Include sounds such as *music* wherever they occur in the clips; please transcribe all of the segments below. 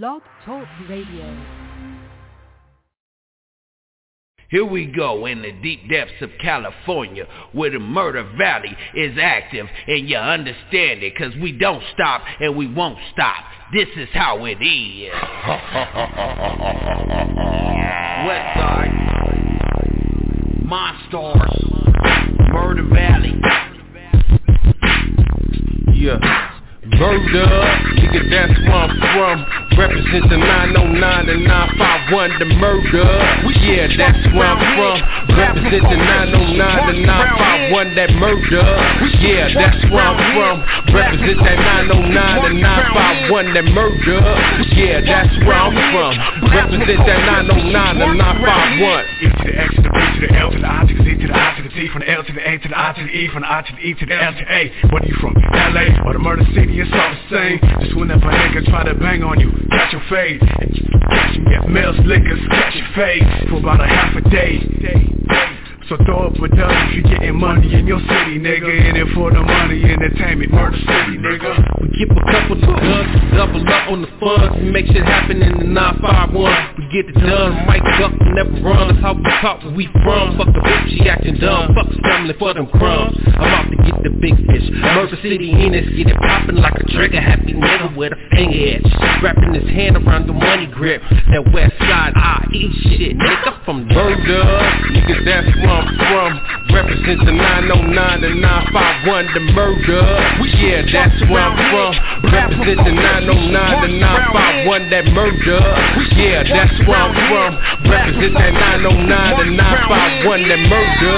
Blog Talk Radio. Here we go in the deep depths of California where the murder valley is active and you understand it cause we don't stop and we won't stop. This is how it is. *laughs* West Side, Monstars, Murder Valley. Yeah. Murder, nigga, oh that's where I'm from. Represent the 909 and 951, the murder. Yeah, that's where I'm from. Represent the 909 and 951, that murder. Yeah, that's where I'm from. Represent that 909 and 951, that murder. Yeah, that's where I'm from. Represent that 909 and 951. E to the X the B the L to the I to the I to the T from the L to the A to the I to the E from the I to the E to the L to A. Whether you from LA or the murder city, it's all the same. Just whenever a nigga try to bang on you, catch your fade. Catch you get male slickers, catch your fade for about a half a day. So throw up a dub if you getting money in your city, nigga. In it for the money, entertainment, murder city, nigga. We keep a couple to guns, double up on the funds, and make shit happen in the 951. We get it done, mic up, never run. That's how we talk where we from. Fuck the bitch, she acting dumb. Fuck family for them crumbs. I'm out to get the big fish. Murder City in it, get it poppin' like a trigger. Happy nigga with a finger edge. Wrapping his hand around the money grip. That west side, I eat shit, nigga from murder. Nigga, that's From. Represent the 909 and 951, the murder. Yeah, that's where I'm from. Represent the 909 and 951, that murder. Yeah, that's where I'm from. Represent that 909 and 951, that murder.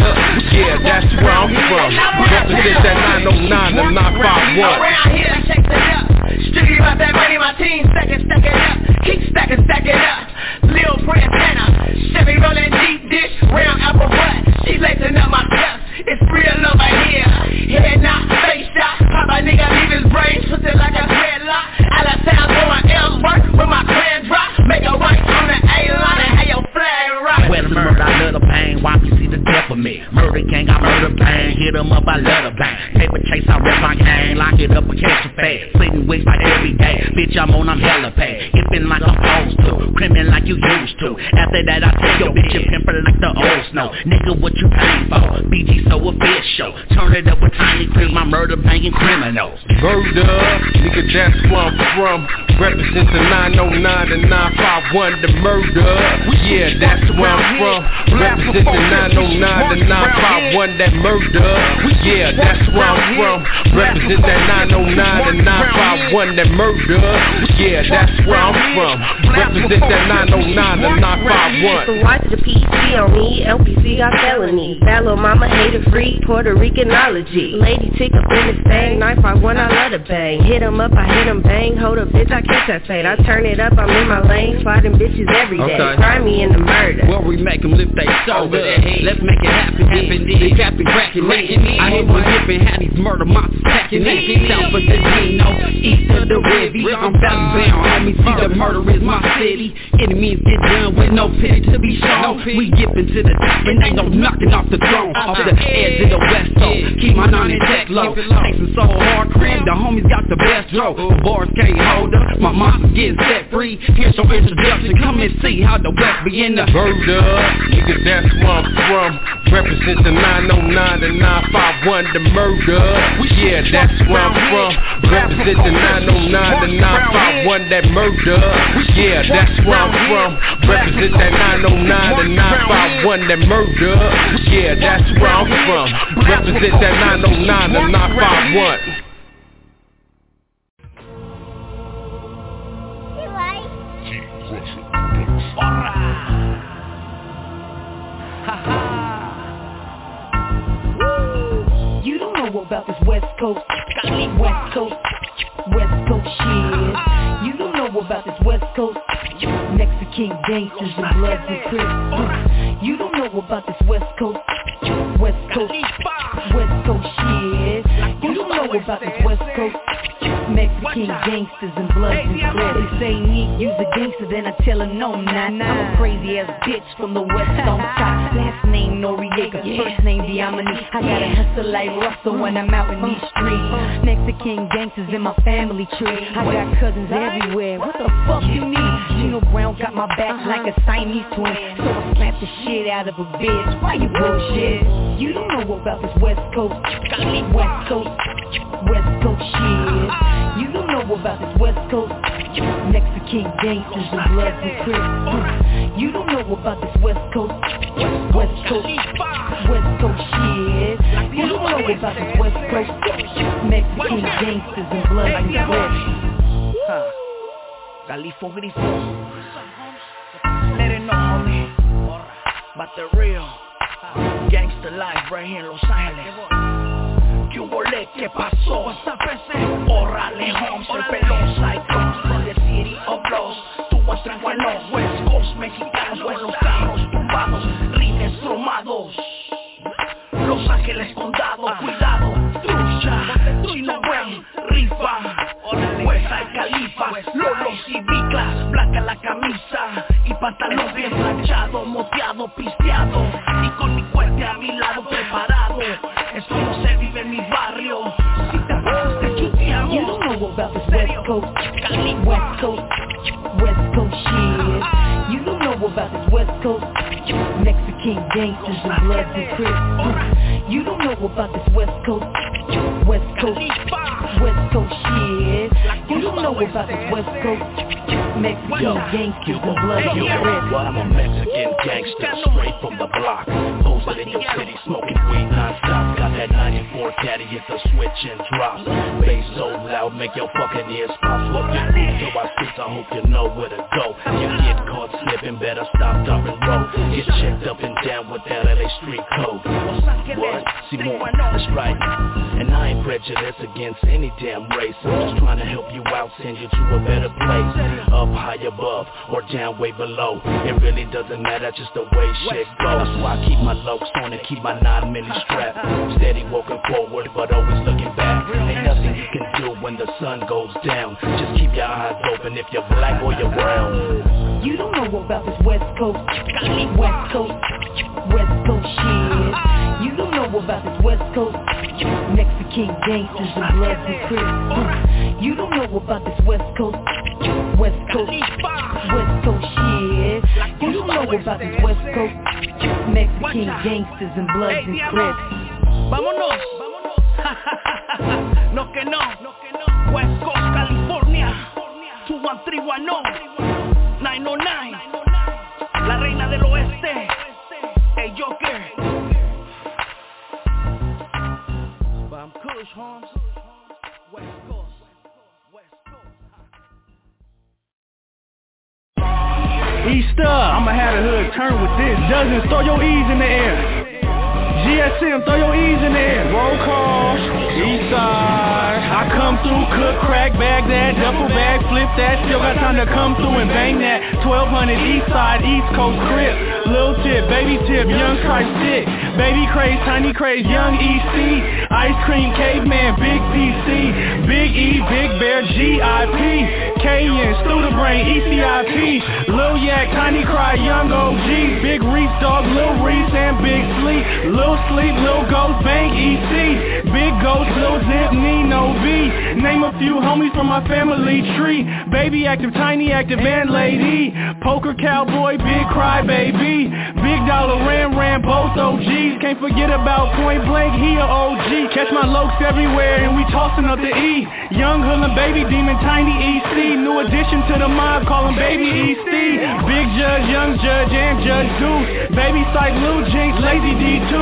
Yeah, that's where I'm from. Represent that 909 and 951. Strictly about that money, my team stack it, stack it up. Keep stacking, stack it up. Lil Preztana, Chevy rolling deep dish, round apple butt. She lacing up my steps. It's real over here. Head knock, face shot. Pop a nigga, leave his brain twisted like a dreadlock. Out of town, going work with my clan drop. Make a right on the A line and flag rock. Well, the murder, I love the bang. Why you see the death of me? Murder gang, I murder bang. Hit 'em up, I love the bang. Paper chase, I rep my gang. Lock it up, I catch a fade. Sitting wigs like every day. Bitch, I'm on, I'm hella paid. Hippin' like I'm supposed to. Crimin' like you used to. After that, I take your bitch and pimpin' like the old snow. Nigga, what you paying for? BG so official. Turn it up with tiny cream. My murder banging criminals. Murder, nigga, that's where I'm from. Represent the 909 and 951, the murder. Yeah, that's where I'm from. Represent the 909 and 951, that murder. Yeah, that's where I'm from. Represent that 909 and 951, that murder. Yeah, that's where I'm from. Represent oh that 909 and 951. So watch the PC on me, LPC got felony. Bad mama hater free, Puerto Ricanology. Lady Tic up in this thing, knife I want, I let her bang. Hit 'em up, I hit 'em bang. Hold up, bitch, I catch that fade. I turn it up, I'm in my lane, sliding bitches every day. Okay. Try me in the murder. Where we make 'em lift they shoulder Let's make it happen, happen The captain cracking me I hit my hip and had these murder monsters attacking me South of the Dino, east of the Rivy I'm valley bound, homie, see the murder. is my city. Enemies get done with no pity to be shown. We yipping to the top and ain't no knocking off the throne. Uh-huh. Off the edge of the west coast, keep my nine intact low. Chasing so hard, crib, the homies got the best row. Bars can't hold up, my monsters getting set free. Here's your introduction, come and see how the west be in the nigga, that's where I'm from. Represent the 909 and 951, the murder. Yeah, that's where I'm from. Represent the 909 and 951, that murder. Yeah, that's where I'm from. Represent that 909 and 951, that murder. Yeah, that's where I'm from. Represent that 909 and 951. About this West Coast, West Coast, West Coast shit. You don't know about this West Coast, Mexican gangsters and Bloods and Crips. You don't know about this West Coast, West Coast, West Coast shit. You don't know about this West Coast, Mexican gangsters and blood and sweat. They say me, use a gangster, then I tell her no, nah, nah. I'm a crazy ass bitch from the west on top. *laughs* Last name Noriega, first name Diamani. I gotta hustle like Russell when I'm out in these streets. Mexican gangsters in my family tree. I got cousins everywhere. What the fuck you need? Chino Brown got my back like a Siamese twin. So I slap the shit out of a bitch. Why you bullshit? You don't know about this West Coast, West Coast, West Coast shit. You don't know about this West Coast, Mexican gangsters and bloods and crips. You don't know about this West Coast, West Coast, West Coast shit. You don't know about this West Coast, Mexican gangsters and bloods and crips. Huh. Galifo Grifo. Let it know, homie. About the real gangster life right here in Los Angeles. ¿Qué hubo le? ¿Qué pasó? Órale, homes, el pelón Cyclones From the city of los Tubas tranquilos West Coast mexicanos los carros tumbados Rines tromados. Los Ángeles condado Cuidado, trucha Chino Brown, rifa. Westside Califa Lolos y biclas Blanca la camisa Y pantalón bien planchado Moteado, pisteado Y con mi cuente a mi lado preparado se vive en mi barrio Si te chuteamos You don't know about this West Coast, West Coast, West Coast shit. You don't know about this West Coast, Mexican gangsters and bloods and crips. You don't know about this West Coast, West Coast, West Coast shit. You don't know about this West Coast, Mexican gangsters and bloods and crips. What I'm a Mexican gangster, straight from the block. Posted in your city, smoking weed non-stop. Got that 94 caddy, hit the switch and drop. Bass so loud, make your fucking ears pop. What you do to our streets, I hope you know where to go. You get caught slipping, better stop, stop and roll. Get checked up and down with that LA street code. What? Simon, that's right. And I ain't prejudiced against any damn race. I'm just trying to help you out, send you to a better place. Up high above or down way below. It really doesn't matter, just the way shit goes. That's why I keep my lokes on and keep my 9 milli strap. Steady walking forward, but always looking back. Ain't nothing you can do when the sun goes down. Just keep your eyes open if you're black or you're brown. You don't know about this West Coast, West Coast, West Coast shit. You don't know about this West Coast, Mexican gangsters and bloods and crips. You don't know about this West Coast, West Coast, West Coast shit. You don't know about this West Coast, Mexican gangsters and bloods and crips. Vámonos. *laughs* no que no. West Coast, California. 21310. Holmes. West Coast. West Coast. East up, I'ma have the hood turn with this. Dozens, throw your E's in the air. GSM, throw your E's in the air. Roll call, East side. I come through, cook, crack, bag that, duffel bag, flip that. Still got time to come through and bang that. 1200 East side, East Coast crib. Lil tip, baby tip, young Christ stick. Baby craze, tiny craze, young EC. Ice cream, caveman, big PC. Big E, big bear, GIP. KN, Brain, ECIP. Lil Yak, Tiny Cry, Young OG. Big Reese Dog, Lil Reese, and Big Sleep. Lil Sleep, Lil Ghost, Bang EC. Big Ghost, Lil Zip, Nino V. Name a few homies from my family tree. Baby active, tiny active, and lady. Poker cowboy, big cry baby. Big dollar Ram Ram, both OGs. Can't forget about Point Blank, he a OG. Catch my lokes everywhere, and we tossing up the E. Young Hoodlum, baby demon, tiny EC. New addition to the mob, call him baby EC. Big Judge, Young Judge, and Judge Deuce. Baby Sight, Lil Jinx, Lazy D2.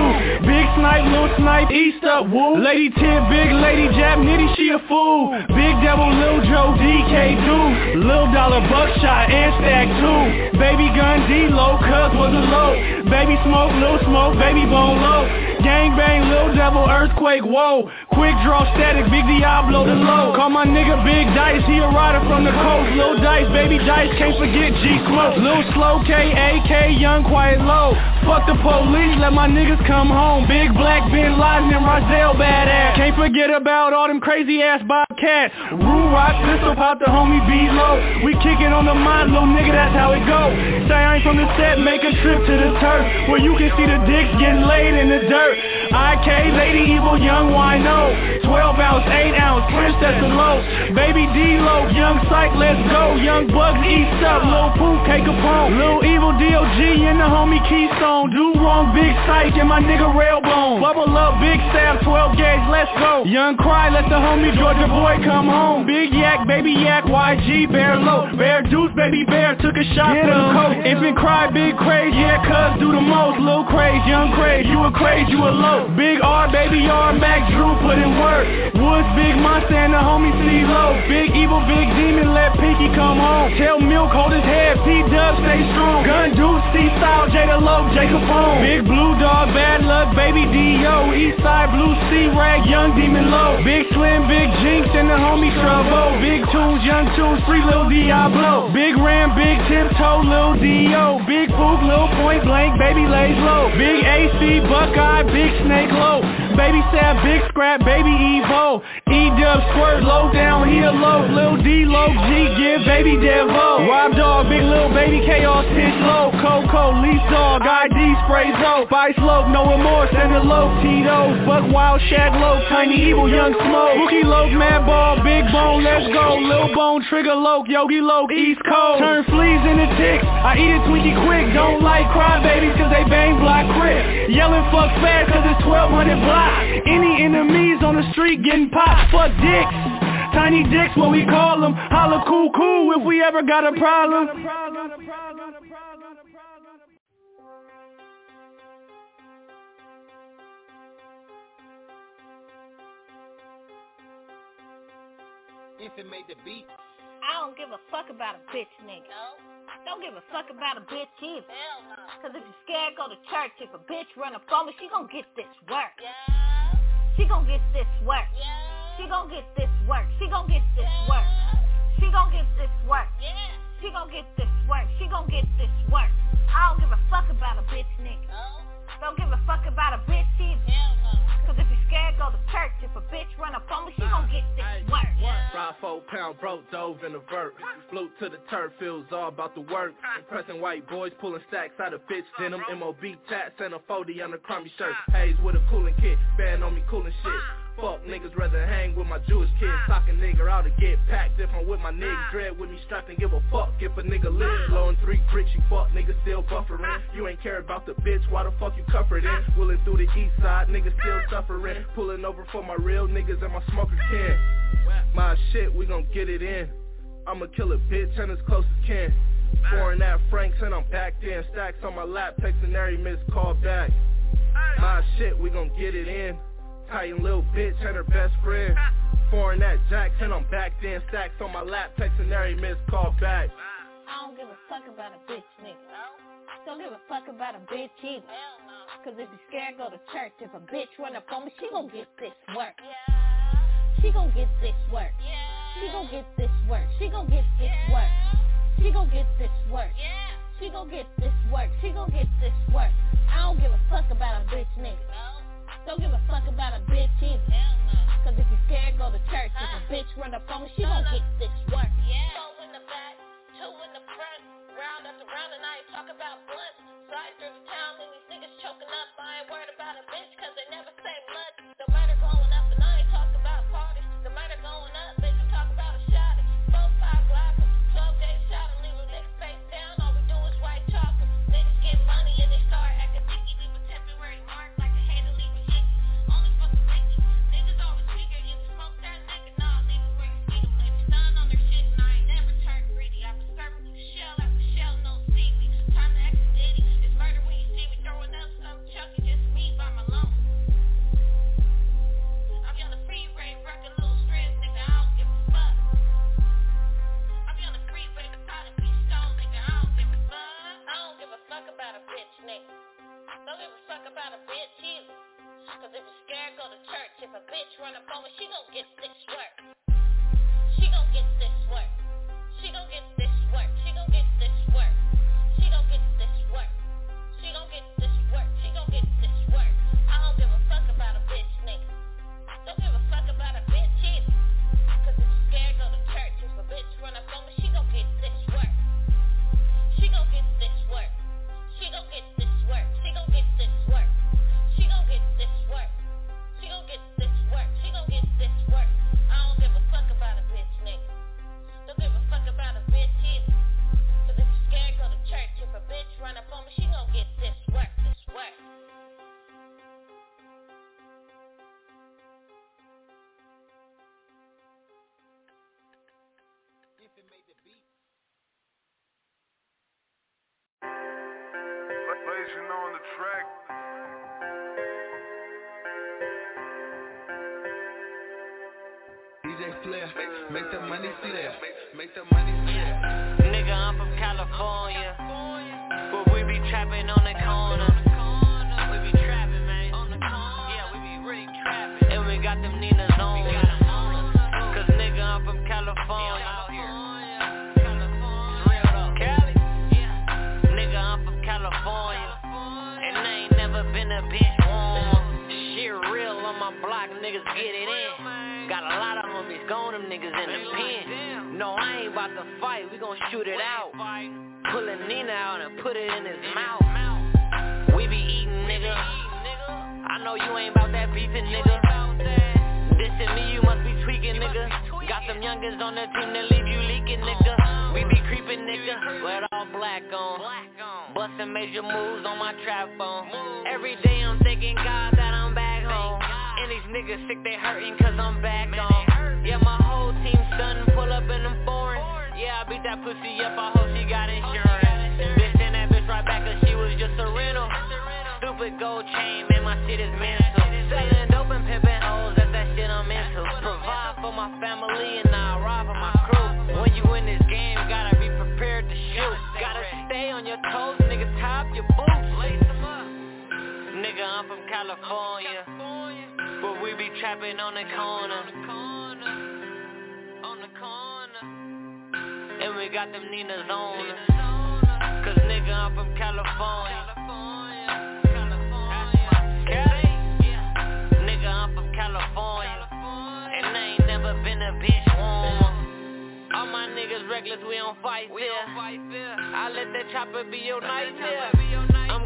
Big Snipe, Lil Snipe, East up, woo. Lady Tip, Big Lady Jap, Nitty, she a fool. Big Devil, Lil Joe, DK Deuce. Lil Dollar, Buckshot, and Stack 2. Baby Gun, D-Low, Cuz was a low. Baby Smoke, Lil Smoke, Baby Bone Low. Gang Bang, Lil Devil, Earthquake, whoa. Quick Draw, Static, Big Diablo, the low. Call my nigga Big Dice, he a rider from the coast. Lil Dice, Baby Dice, can't forget G Smoke. Lil Slow, K, AK, Young, Quiet, Low. Fuck the police, let my niggas come home. Big Black, Ben Laden, and Rozelle, badass. Can't forget about all them crazy ass Bobcats. Rue rock, pistol pop the homie B-Low. We kick it on the mind, little nigga, that's how it go. Say I ain't from the set, make a trip to the turf. Where you can see the dicks getting laid in the dirt. IK, Lady Evil, Young Wino. 12 ounce, 8 ounce, Princess and Low. Baby D-Lo, Young Psych, let's go. Young Bugs, East up, Lil Poop, K Capone. Lil Evil, DOG, and the homie Keystone. Do wrong, Big Psych, and my nigga Railbone. Bubble up, Big Staff, 12 gauge, let's go. Young Cry, let the homie Georgia boy come home. Big Yak, Baby Yak, YG, Bear Low. Bear Deuce, Baby Bear, took a shot for the coat. Infant Cry, Big Craze, yeah, cuz do the most. Lil Craze, Young Craze, you a craze, you a low. Big R, Baby R, Mac Drew, put in work. Woods, Big Monster, and the homie C-Low. Big Evil, Big Demon, let Pinky come home. Tell Milk, hold his head, P-Dub, stay strong. Gun Deuce, C-Style, Jada Low, Jacob Home. Big Blue Dog, Bad Luck, Baby D.O. Eastside, Blue C-Rag, Young Demon Low. Big Slim, Big Jinx, and the homie Trouble. Big Tunes, Young Tunes, Free Lil Diablo. Big Ram, Big Tiptoe, Lil D.O. Big Pook, Lil Point Blank, Baby Lays Low. Big AC, Buckeye, Big Snake Low. Baby Stab, Big Scrap, Baby Evo. E-Dub, Squirt, Low Down, here Low. Lil D, Low G, Give, Baby Devo. Rob Dog, Big Lil Baby Chaos, Pitch Low. Coco, Leaf Dog, ID, Spray Zo. Spice Low, No Remorse, and the Low, Tito's. Buck Wild, Shag Low, Tiny Evil, Young Smoke. Bookie Low, Mad Ball, Big Bone, Let's Go. Lil Bone, Trigger Low, Yogi Low, East Coast. Turn fleas into ticks. I eat a Twinkie quick. Don't like crybabies cause they bang block crib. Yelling fuck fast cause it's 1200 block. Any enemies on the street getting popped. Fuck dicks. Tiny dicks, what we call them. Holla cool cool if we ever got a problem. If it made the beat. I don't give a fuck about a bitch nigga. Don't give a fuck about a bitch either. Cause if you scared, go to church. If a bitch run up on me, she gon' get this work. Yeah. She gon' get this work. Yeah. She gon' get this work. She gon' get this work. She gon' get this work. Yeah. She gon' get this work. She gon' get this work. I don't give a fuck about a bitch nigga. Oh. No. Don't give a fuck about a bitch either. Hell no. Cause if you scared, go to church. If a bitch run up on me, she gon' get this work. Ride four pound broke, dove in a vert. Float to the turf, feels all about the work. Impressing white boys, pulling stacks out of bitch denim. MOB tats and a 40 on the crummy shirt. Haze with a cooling kit, fan on me cooling shit. Fuck niggas rather hang with my Jewish kids. Ah. Talking nigga out to get packed if I'm with my nigga. Ah. Dread with me strapped and give a fuck if a nigga live. Ah. Blowing three bricks, you fuck niggas still buffering. You ain't care about the bitch, why the fuck you comforting? Willing through the east side, niggas still suffering. Pulling over for my real niggas and my smoker can. My shit, we gon' get it in. I'ma kill a bitch and as close as can. Foreign at Franks and I'm back in. Stacks on my lap, texting every miss call back. My shit, we gon' get it in. Little bitch and her best friend. Foreign at Jackson, I'm back then. Stacks on my lap, texting every call back. I don't give a fuck about a bitch nigga. Don't give a fuck about a bitch either. Cause if you scared, go to church. If a bitch run up on me, she gon' get this work. She gon' get this work. She gon' get this work. She gon' get this work. She gon' get this work. She gon' get this work. She gon' get this work. I don't give a fuck about a bitch nigga. Don't give a fuck about a bitch either. Cause if you scared, go to church. If a bitch run up on me, she gon' get this work. Yeah. Four in the back, two in the front. Round after round and I ain't talk about blunts. Slide through the town and these niggas choking up. I ain't worried about a bitch cause they never say much. The murder going up and I Don't give fuck about a bitch either. Cause if you're scared, go to church. If a bitch run up on me, she gon' get this work. She gon' get this work. She gon' get this work. Made the beat. On the track. DJ Flair, make the money see. Make the money see. Nigga, I'm from California, but we be trapping on the corner. Niggas get it in. Got a lot of homies gone, them niggas in the pen. No, I ain't about to fight, we gon' shoot it out. Pulling Nina out and put it in his mouth. We be eating, nigga. I know you ain't about that beefing, nigga. This Dissing me, you must be tweaking, nigga. Got them youngins on the team that leave you leaking, nigga. We be creeping, nigga. With all black on. Busting major moves on my trap phone. Every day I'm thanking God that I'm back. And these niggas sick, they hurting cause I'm back on. Yeah, my whole team stunning, pull up in them foreigns. Yeah, I beat that pussy up, I hope she got insurance. Bitch and that bitch right back cause she was just a rental. Stupid gold chain, man, my shit is mental. Selling dope and pimping hoes, that's that shit I'm into. Provide for my family and I ride for my crew. When you in this game, gotta be prepared to shoot. Gotta stay on your toes, nigga, top your boots. Lace them up. Nigga, I'm from California. We be trapping on the corner. On the corner. And we got them Ninas on us. Cause nigga, I'm from California. Cali. Nigga, I'm from California. And I ain't never been a bitch warm. All my niggas reckless, we don't fight fair. I let that chopper be your nightmare.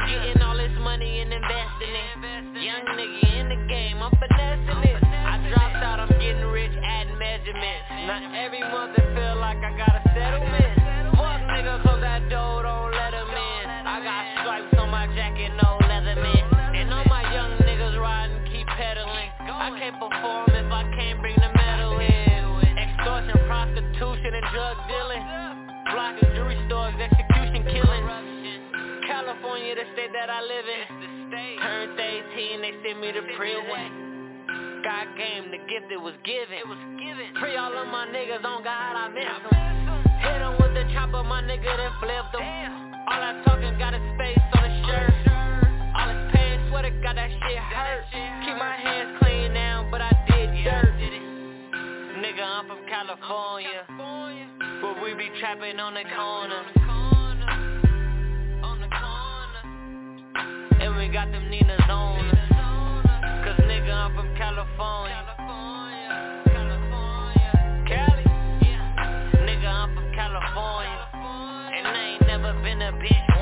Getting all this money and investing it. Young nigga in the game, I'm finessing it. I dropped out, I'm getting rich, adding measurements. Not every month it feel like I got a settlement. Fuck nigga, close that door, don't let him in. I got stripes on my jacket, no leather man. And all my young niggas riding, keep pedaling. I can't perform if I can't bring the metal in. Extortion, prostitution, and drug dealing. State that I live in. Turned 18, they sent me to prison. God game, the gift it was given. It was given. Free all of my niggas on God, I miss them. Hit them with the chopper, my nigga, then flip them. All that talking got his face on the shirt. All this pain, sweater got that shit hurt. Keep my hands clean now, but I did dirt. Nigga, I'm from California. But we be trapping on the corner. And got them Ninas on. Cause nigga, I'm from California. Cali. Nigga, I'm from California. And I ain't never been a bitch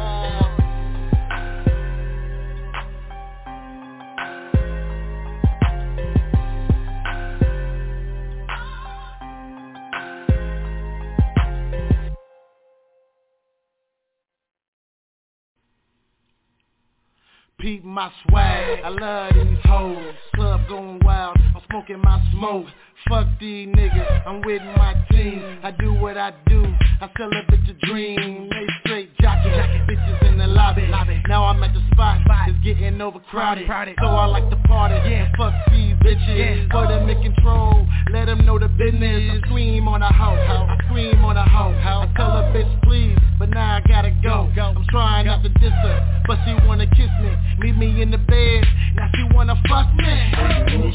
Peep my swag, I love these hoes. Club going wild, I'm smoking my smoke. Fuck these niggas, I'm with my team. I do what I do, I sell a bitch a dream. They straight jockey, bitches in the lobby. Now I'm at the spot, it's getting overcrowded. So I like to party, yeah. Fuck these bitches, put them in control. Let them know the business. I scream on a hoe, I scream on a hoe. I tell a bitch please, but now I gotta go. go. I'm trying not to diss her, but she wanna kiss me. Meet me in the bed, now she wanna fuck me.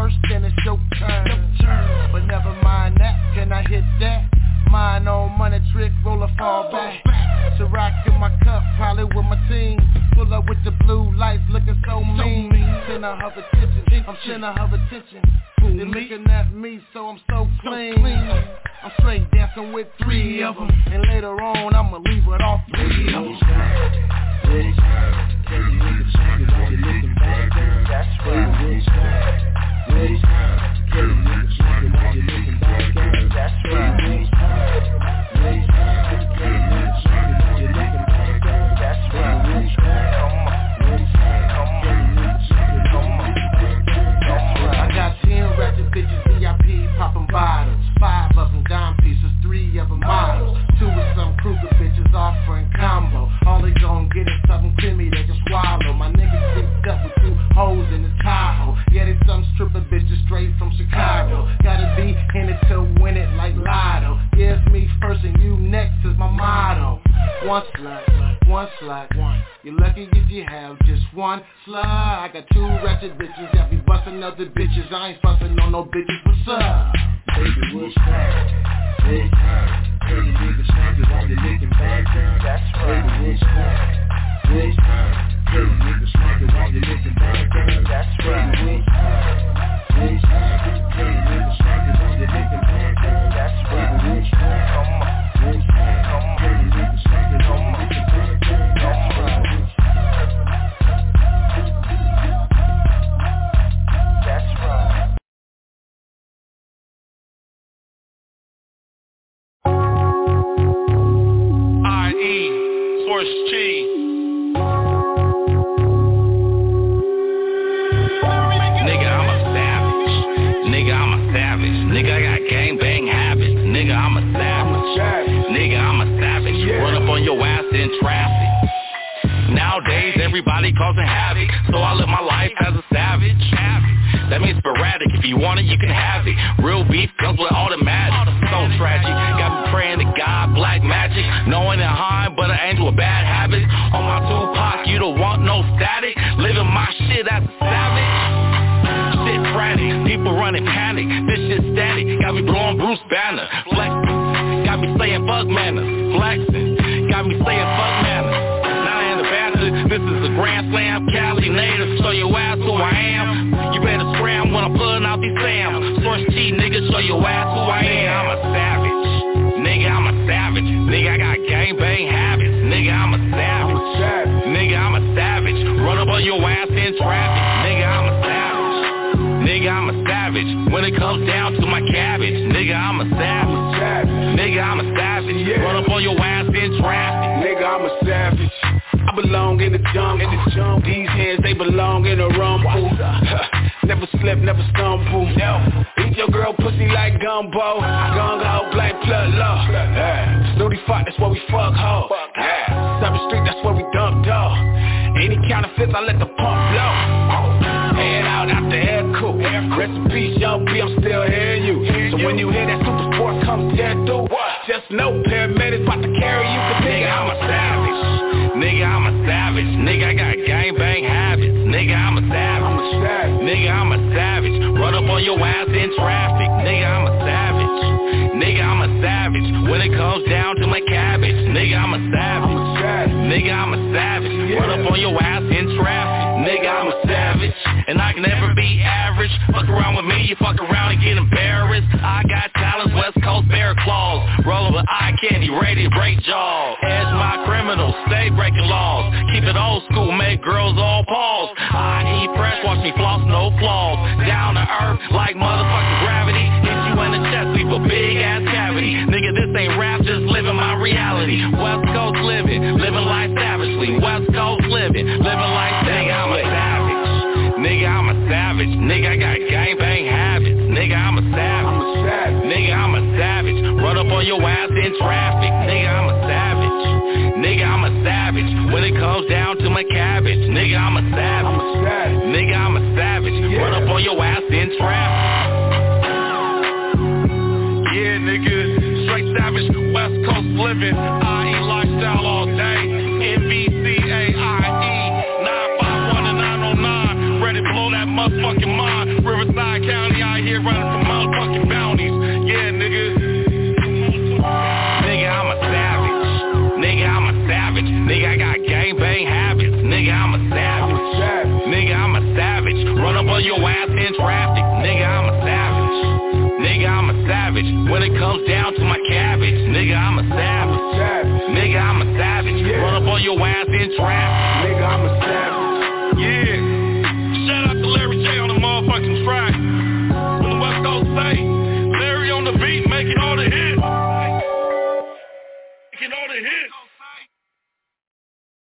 first, then it's your turn. But never mind that, can I hit that? Nine on money trick, roll a fall back. Ciroc in my cup, probably with my team. Pull up with the blue lights, looking so mean. Center her attention, I'm center her attention. They're looking at me, so I'm so clean. I'm straight dancing with three of them, and later on I'ma leave it all three of them. That's right. That's right. from Chicago Gotta be in it to win it like Lotto Give me first and you next is my motto One slut, one slut, one You're lucky if you have just one slut I got two ratchet bitches that be busting other bitches I ain't fussing on no bitches, what's up? Baby, what's up? What's up? Baby, niggas, niggas, I'm the back That's right Baby, what's up? rules. Tell it while you're. That's right. traffic. Nowadays, everybody causing havoc, so I live my life as a savage. That means sporadic. If you want it, you can have it. Real beef comes with automatic. So tragic. Got me praying to God, black magic. Knowing and high, but an angel with bad habits. On my Tupac, you don't want no static. Living my shit as a savage shit frantic People running panic, this shit static Got me blowing Bruce Banner flexing. got me saying bug manners Flexing, got me saying fuck manners. Now I had a bastard, this is a grand slam, Cali native, show your ass who I am. You better scram when I'm pulling out these Sam. Source Chi, nigga, show your ass who I am. I'm a savage. Nigga, I'm a savage. Nigga, I got gangbang habits. Nigga, I'm a savage. Nigga, I'm a savage. Run up on your ass in traffic. Nigga, I'm a savage. Nigga, I'm a savage. When it comes down to my cabbage, nigga, I'm a savage. Nigga, I'm a savage. Run up on your ass Traffic. Nigga, I'm a savage. I belong in the jungle. In the jungle. These hands, they belong in a rumble. never slept, never stumbled. No. Eat your girl pussy like gumbo. Gung ho, black plug law. Yeah. Snooty fuck, that's where we fuck ho. Yeah. Cyber street, that's where we dump dog. Any kind of fifth, I let the pump blow. Head out, out the air cool. Rest in peace, young B, I'm still hearing you. And when you hear that super sport come tear through, just know paramedics about to carry you, cause nigga, I'm a savage. Nigga, I'm a savage. Nigga, I got gangbang habits. Nigga, I'm a savage. Nigga, I'm a savage. Run up on your ass in traffic. Nigga, I'm a savage. Nigga, I'm a savage. When it comes down to my cabbage, nigga, I'm a savage. Nigga, I'm a savage. Yeah. Run up on your ass in traffic. Nigga, I'm a savage. And I can never be average. Fuck around with me, you fuck around and get embarrassed. I got talents, West Coast bear claws. Rolling with eye candy, rated break jaws. Edge my criminals, stay breaking laws. Keep it old school, make girls all pause. I eat fresh, watch me floss, no flaws. Down to earth, like motherfucking gravity. Hit you in the chest, leave a big ass cavity. Nigga, this ain't rap, just living my reality. West we West Coast living, living like nigga, I'm a savage. Nigga, I'm a savage. Nigga, I got gangbang habits. Nigga, I'm a savage. Nigga, I'm a savage. Run up on your ass in traffic. Nigga, I'm a savage. Nigga, I'm a savage. When it comes down to my cabbage, nigga, I'm a savage. Nigga, I'm a savage. Run up on your ass in traffic. Yeah, nigga, straight savage, West Coast living. Southside County out here running from motherfucking bounties. Yeah, nigga. Nigga, I'm a savage. Nigga, I'm a savage. Nigga, I got gangbang habits. Nigga, I'm a savage. Nigga, I'm a savage. Run up on your ass in traffic. Nigga, I'm a savage. Nigga, I'm a savage. When it comes down to my cabbage, nigga, I'm a savage. Nigga, I'm a savage. Run up on your ass in traffic. Nigga, I'm a savage. Yeah.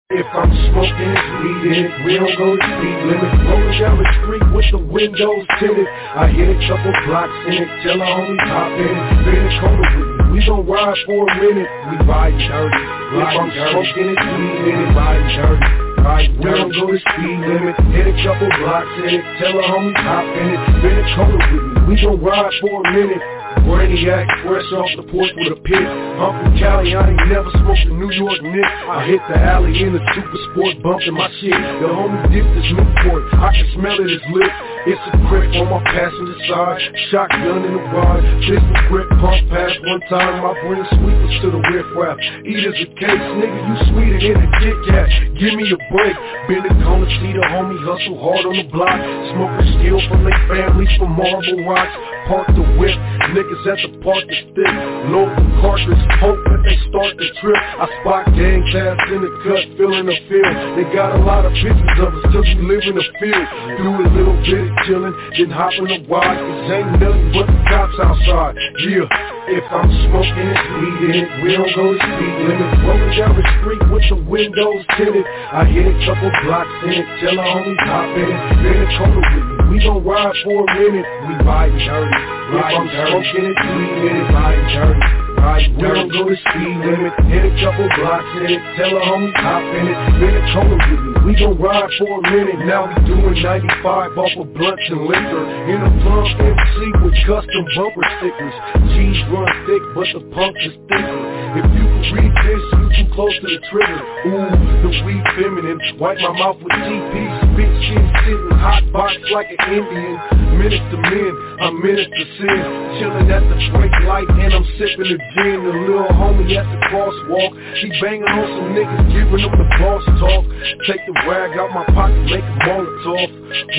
If I'm smoking, it's weed We don't go to speed limit. Rolling down the street with the windows tinted. I hit a couple blocks in it. Tell a homie hop in it. Been a corner with me. We gon' ride for a minute. We ride dirty. If I'm smoking, it's it. Ride dirty. Right, we don't go to speed limit. Hit a couple blocks in it. Tell a homie hop in it. Been a corner with me. We gon' ride for a minute. Brainiac, fresh off the porch with a pit. I'm from Cali, I ain't never smoked a New York Nick. I hit the alley in the super sport, bumping my shit. The homie dipped this Newport, I can smell it, it's lit. It's a grip on my passenger side, shotgun in the ride. Pistol grip, pump pass one time. I bring sweepers to the riff rap. Eat as a case, nigga, you sweeter than a Kit Kat. Give me a break. Been the corner, see the homie hustle hard on the block. Smoking steel from their families from marble rocks. Park the whip, niggas at the park is thick. Load the hope that they start the trip. I spot gang tabs in the cut, filling the field. They got a lot of pictures of us till we live in the field. Do a little bit chillin', then hop in the wide. Cause ain't nothing but the cops outside. Yeah, if I'm smoking, it's weed it. We don't go to speed limit. Rolling down the street with the windows tinted. I hit a couple blocks in it, tell a homie hop in it. Been a corner with me. We gon' ride for a minute. We ride dirty. Ride smoking it, weed it, ride dirty. Ride we don't go to speed limit. Hit a couple blocks in it, tell a homie hop in it. Been a corner with me. We gon' ride for a minute. Now we doing 95 off of blunts and liquor. In a plump MC with custom bumper stickers. G's run thick, but the pump is thicker. If you can read this, you too close to the trigger. Ooh, the weed feminine. Wipe my mouth with TP. Spit shit sitting hot box like an Indian. Minister men, I'm minister sin. Chilling at the brake light and I'm sipping the gin. The little homie at the crosswalk. He banging on some niggas, giving them the boss talk. Take the rag out my pocket, make a Molotov.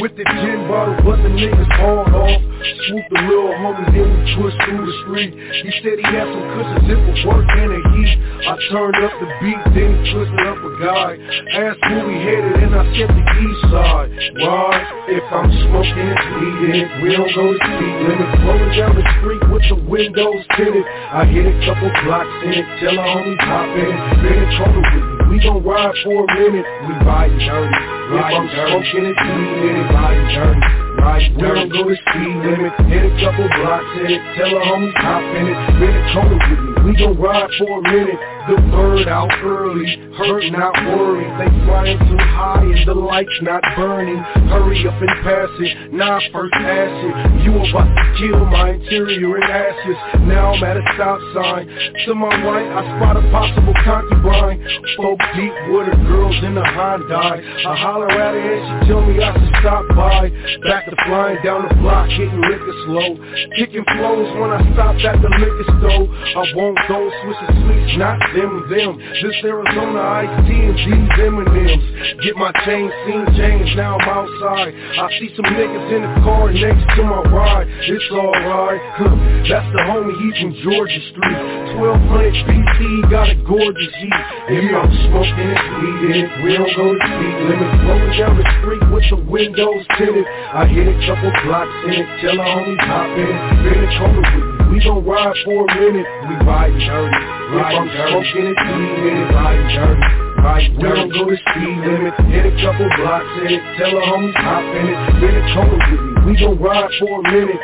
With the gin bottle, but the niggas hauled off. Swoop the little homie, then we push through the street. He said he had some cushions, it was work in the heat. I turned up the beat, then he twisted up a guy. Asked where we headed, and I said the east side. Why? If I'm smoking, weed. We don't go to speed limit. Rolling down the street with the windows tinted. I hit a couple blocks in it, tell a homie hop in. Been in trouble with me. We gon' ride for a minute. We ride dirty. If I'm smoking, weed in it. Ride dirty. Ride we don't go to speed limit. Hit a couple blocks in it, tell a homie hop in it. Been in trouble with me. We gon' ride for a minute. The bird out early, hurt not worried. They flying too high and the lights not burning. Hurry up and pass it, now first acid. You about to kill my interior in ashes. Now I'm at a stop sign. To my right, I spot a possible concubine. Folk deep with her girls in the Hyundai. I holler at her and she tell me I should stop by. Back to flying down the block, hitting liquor slow. Kicking flows when I stopped at the liquor store. I won't go switching sweets, not them, them. This Arizona iced tea and these M&M's. Get my chain seen changed, now I'm outside. I see some niggas in the car next to my ride. It's alright, huh. That's the homie, he's from Georgia Street. 1200 BC, got a gorgeous heat. If I'm smoking, in it. We don't go to speed limit. Rolling down the street with the windows tinted. I hit a couple blocks in it, tell a homie hop in it. Been trouble with. We gon' ride for a minute. We ride dirty. Ride dirty. Smoking it, weed in it. Ride dirty. Ride we don't go to speed limit. Hit a couple blocks in it. Tell a homie hop in it. Been in trouble with me. We gon' ride for a minute.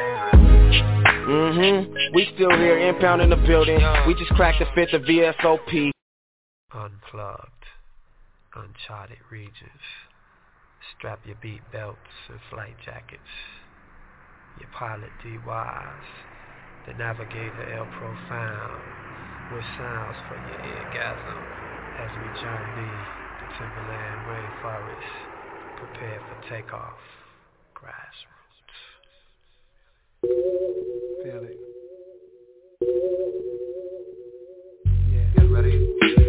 Mm-hmm. We still here, impound in the building. We just cracked the fifth of VSOP. Unplugged. Uncharted regions. Strap your beat belts and flight jackets. Your pilot DYs. The navigator El Profound. With sounds for your eargasm. As we journey the timberland rainforest. Prepare for takeoff. Grassrootz. Feel it. Yeah. Get ready.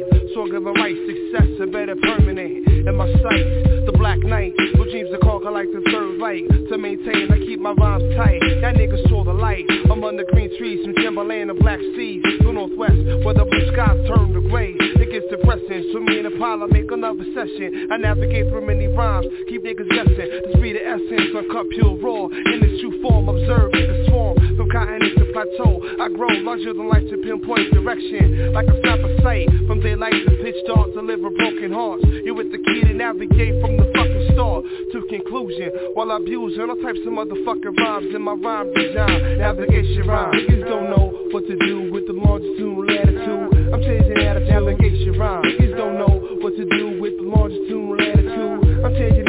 Life. Sort of a right, success, a better permanent. In my sights, the black night. Dreams to call, I like the third light. To maintain, I keep my rhymes tight. That niggas saw the light. I'm under green trees from Timberland and Black Seas. To Northwest, where the blue skies turn to gray. It gets depressing, so me and Apollo make another session. I navigate through many rhymes, keep niggas guessing. The speed of essence, uncut pure raw. In its true form, observe niggas swarm. From continent to plateau, I grow larger than life to pinpoint direction. Like a sniper sight, from daylight to pitch dark, deliver broken hearts. You with the key to navigate from the fucking start to conclusion. While I abuse all types of motherfucking rhymes in my rhyme design. Navigation rhyme. Niggas don't know what to do with the longitude latitude. I'm changing attitude. Navigation rhyme. Niggas don't know what to do with the longitude latitude. I'm changing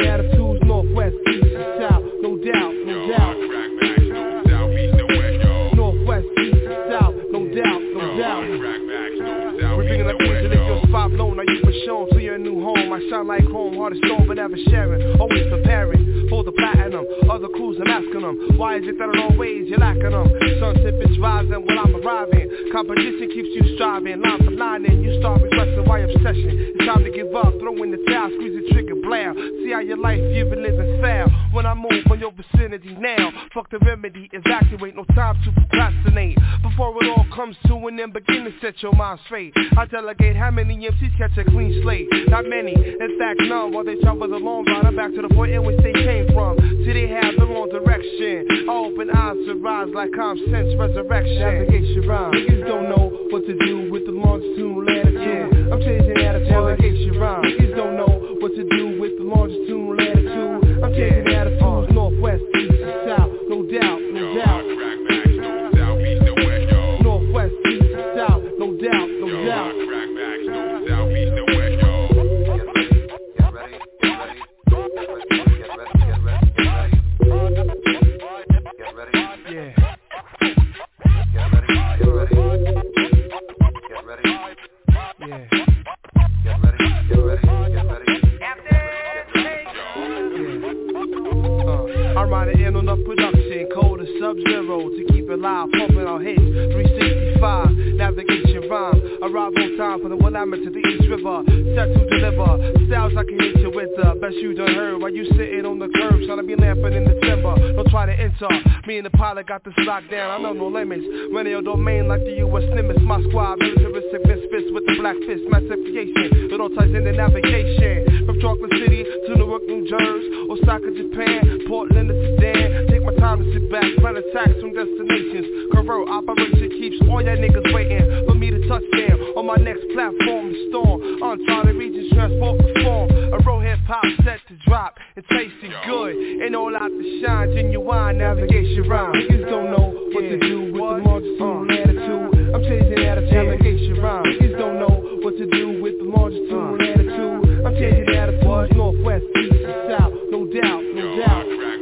home. Shine like chrome, hard as stone, but never sharing. Always preparing for the platinum. Other crews, I'm asking them, why is it that in all ways you're lacking them? Sun sipping rising while I'm arriving. Competition keeps you striving, line for line, and you start requesting why obsession. It's time to give up, throw in the towel, squeeze the trigger, blare. See how your life you've been living. When I move on your vicinity now, fuck the remedy, evacuate, no time to procrastinate. Before it all comes to an end, begin to set your mind straight. I delegate how many MCs catch a clean slate. Not many, in fact none, while they travel the long ride. I'm back to the point in which they came from. See they have the wrong direction. I open eyes to rise like I'm sense resurrection. Navigation rhyme. Niggas don't know what to do with the longitude latitude. I'm changing attitude. Navigation rhyme. Niggas don't know what to do with the longitude latitude. I'm changing attitudes. Uh. Northwest, east, sub-zero to keep it live, pumping on hits, 365, navigation rhyme, arrive Willamette to the East River, set to deliver, styles I can hit you with the best you done heard, while you sitting on the curb, trying to be lamping in the timber, don't try to enter, me and the pilot got this locked down, I know no limits, your domain like the U.S. Nimitz, my squad, militaristic misfits with the black fist, massive creation, it all ties into navigation, from Chocolate City to Newark, New Jersey, Osaka, Japan, Portland to Sudan. Take my time to sit back, plan attacks from destinations. Convert operation keeps all y'all niggas waiting for me to touch down on my next platform. The storm, uncharted regions transport perform. A road hip hop set to drop and tasting good. And all out to shine, genuine navigation rhyme. Niggas don't know what to do with the longitude latitude. I'm changing attitude. Navigation rhyme. Niggas don't know what to do with the longitude latitude. I'm changing attitudes. Northwest, east, and south. No doubt, no doubt.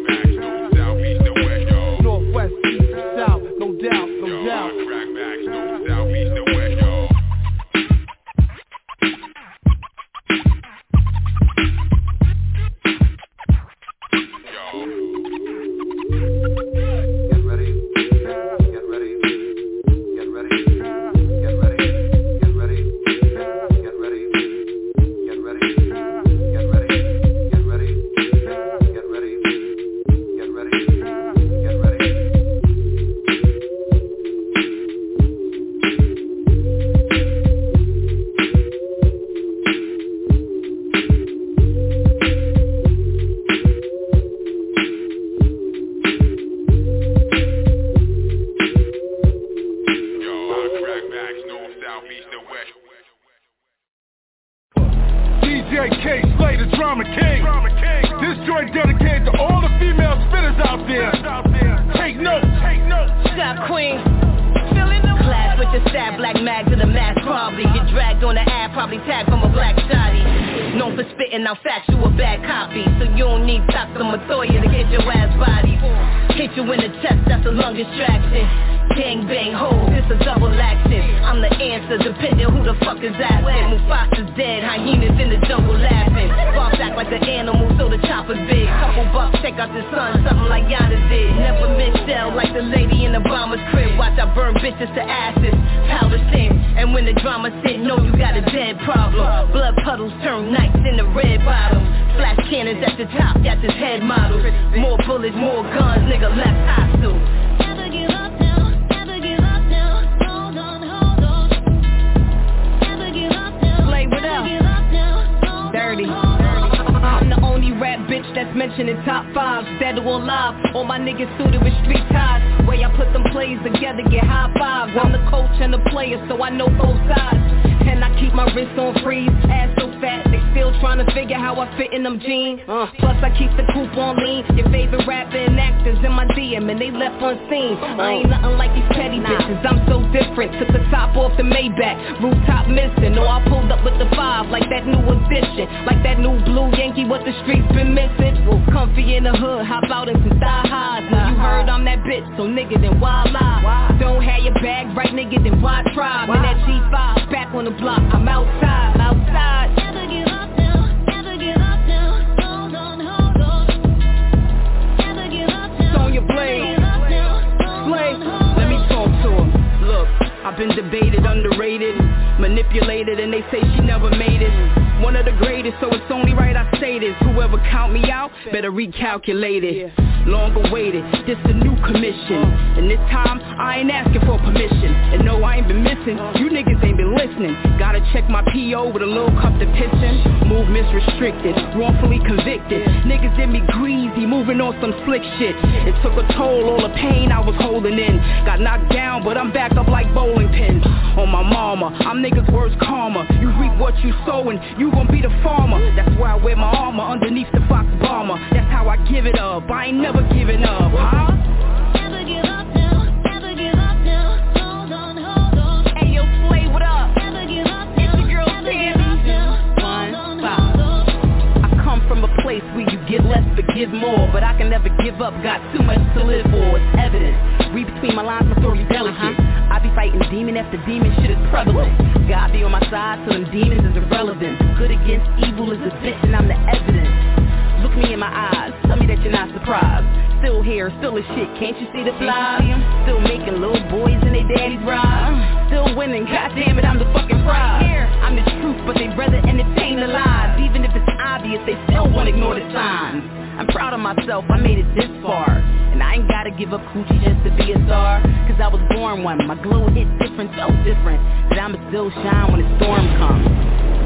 Ignore the signs. I'm proud of myself, I made it this far. And I ain't gotta give up coochie just to be a star. Cause I was born one, my glow hit different, so different. That I'ma still shine when the storm comes.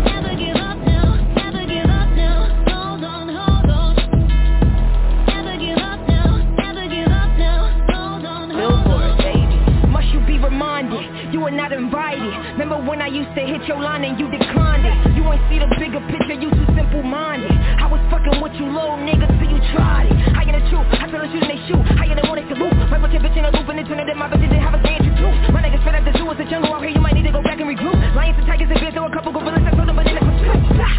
Never give up now, never give up now Hold on, hold on. Never give up now, never give up now Hold on, hold on. baby. Must you be reminded, you are not invited Remember when I used to hit your line and you declined it? You ain't see the bigger picture, you too simple-minded. I was fucking with you low nigga till you tried it. I ain't the truth, I tell the shooting they shoot. I ain't the one they salute Right with your bitch in a loop and it's that my bitches didn't have a stand you too My niggas fed up the zoo, it's a jungle out here, you might need to go back and regroup. Lions and tigers and bears, throw a couple gorillas, I told them banana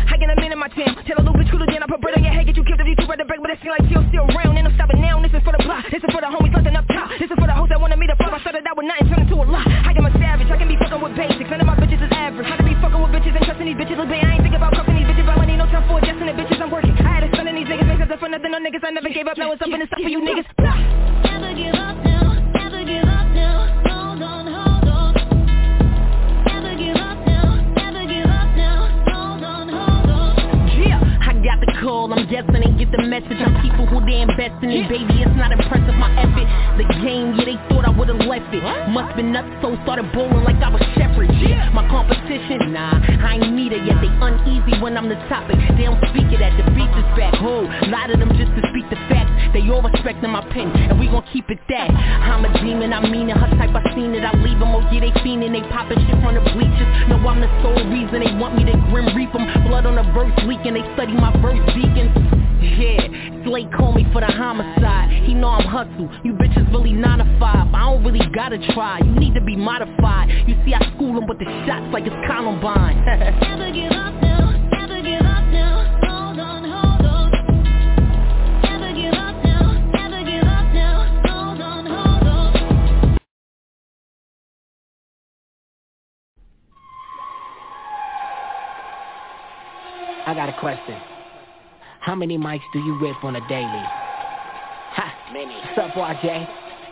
I get a man in my team, tell a little bitch cool again I put bread on your head, get you killed if you too ready to break But it seem like you're still around, and I'm stopping now This is for the block, this is for the homies looking up top. This is for the hoes that wanted me to pop I started out with nothing, bitches Look, babe, I ain't think about cuffing these bitches I need no time for adjusting the bitches I'm working. I had a son in these niggas, because for nothing, no niggas I never gave up, now it's up in the stuff for you niggas guessing and get the message I'm people who they investing in, baby, it's not impressive My effort, the game, yeah, they thought I would've left it. Must been nuts, so started bowling like I was Shepherd Yeah, my competition, nah, I ain't need it yet. They uneasy when I'm the topic, they don't speak it at the beat is back Oh, lot of them just to speak the facts. They all respecting my pen, and we gon' keep it that. I'm a demon, I mean it, her type, I seen it. I leave them, oh yeah, they fiendin', they poppin' shit from the bleachers. No, I'm the sole reason they want me to grim reap them Blood on the verse leaking, they study my verse deacons Slate call me for the homicide. He know I'm hustle, you bitches really 9 to 5 I don't really gotta try, you need to be modified. You see I school them with the shots like it's Columbine. *laughs* Never give up now, never give up now Hold on, hold on. Never give up now, never give up now Hold on, hold on. I got a question. How many mics do you rip on a daily? Ha, many. What's up, RJ?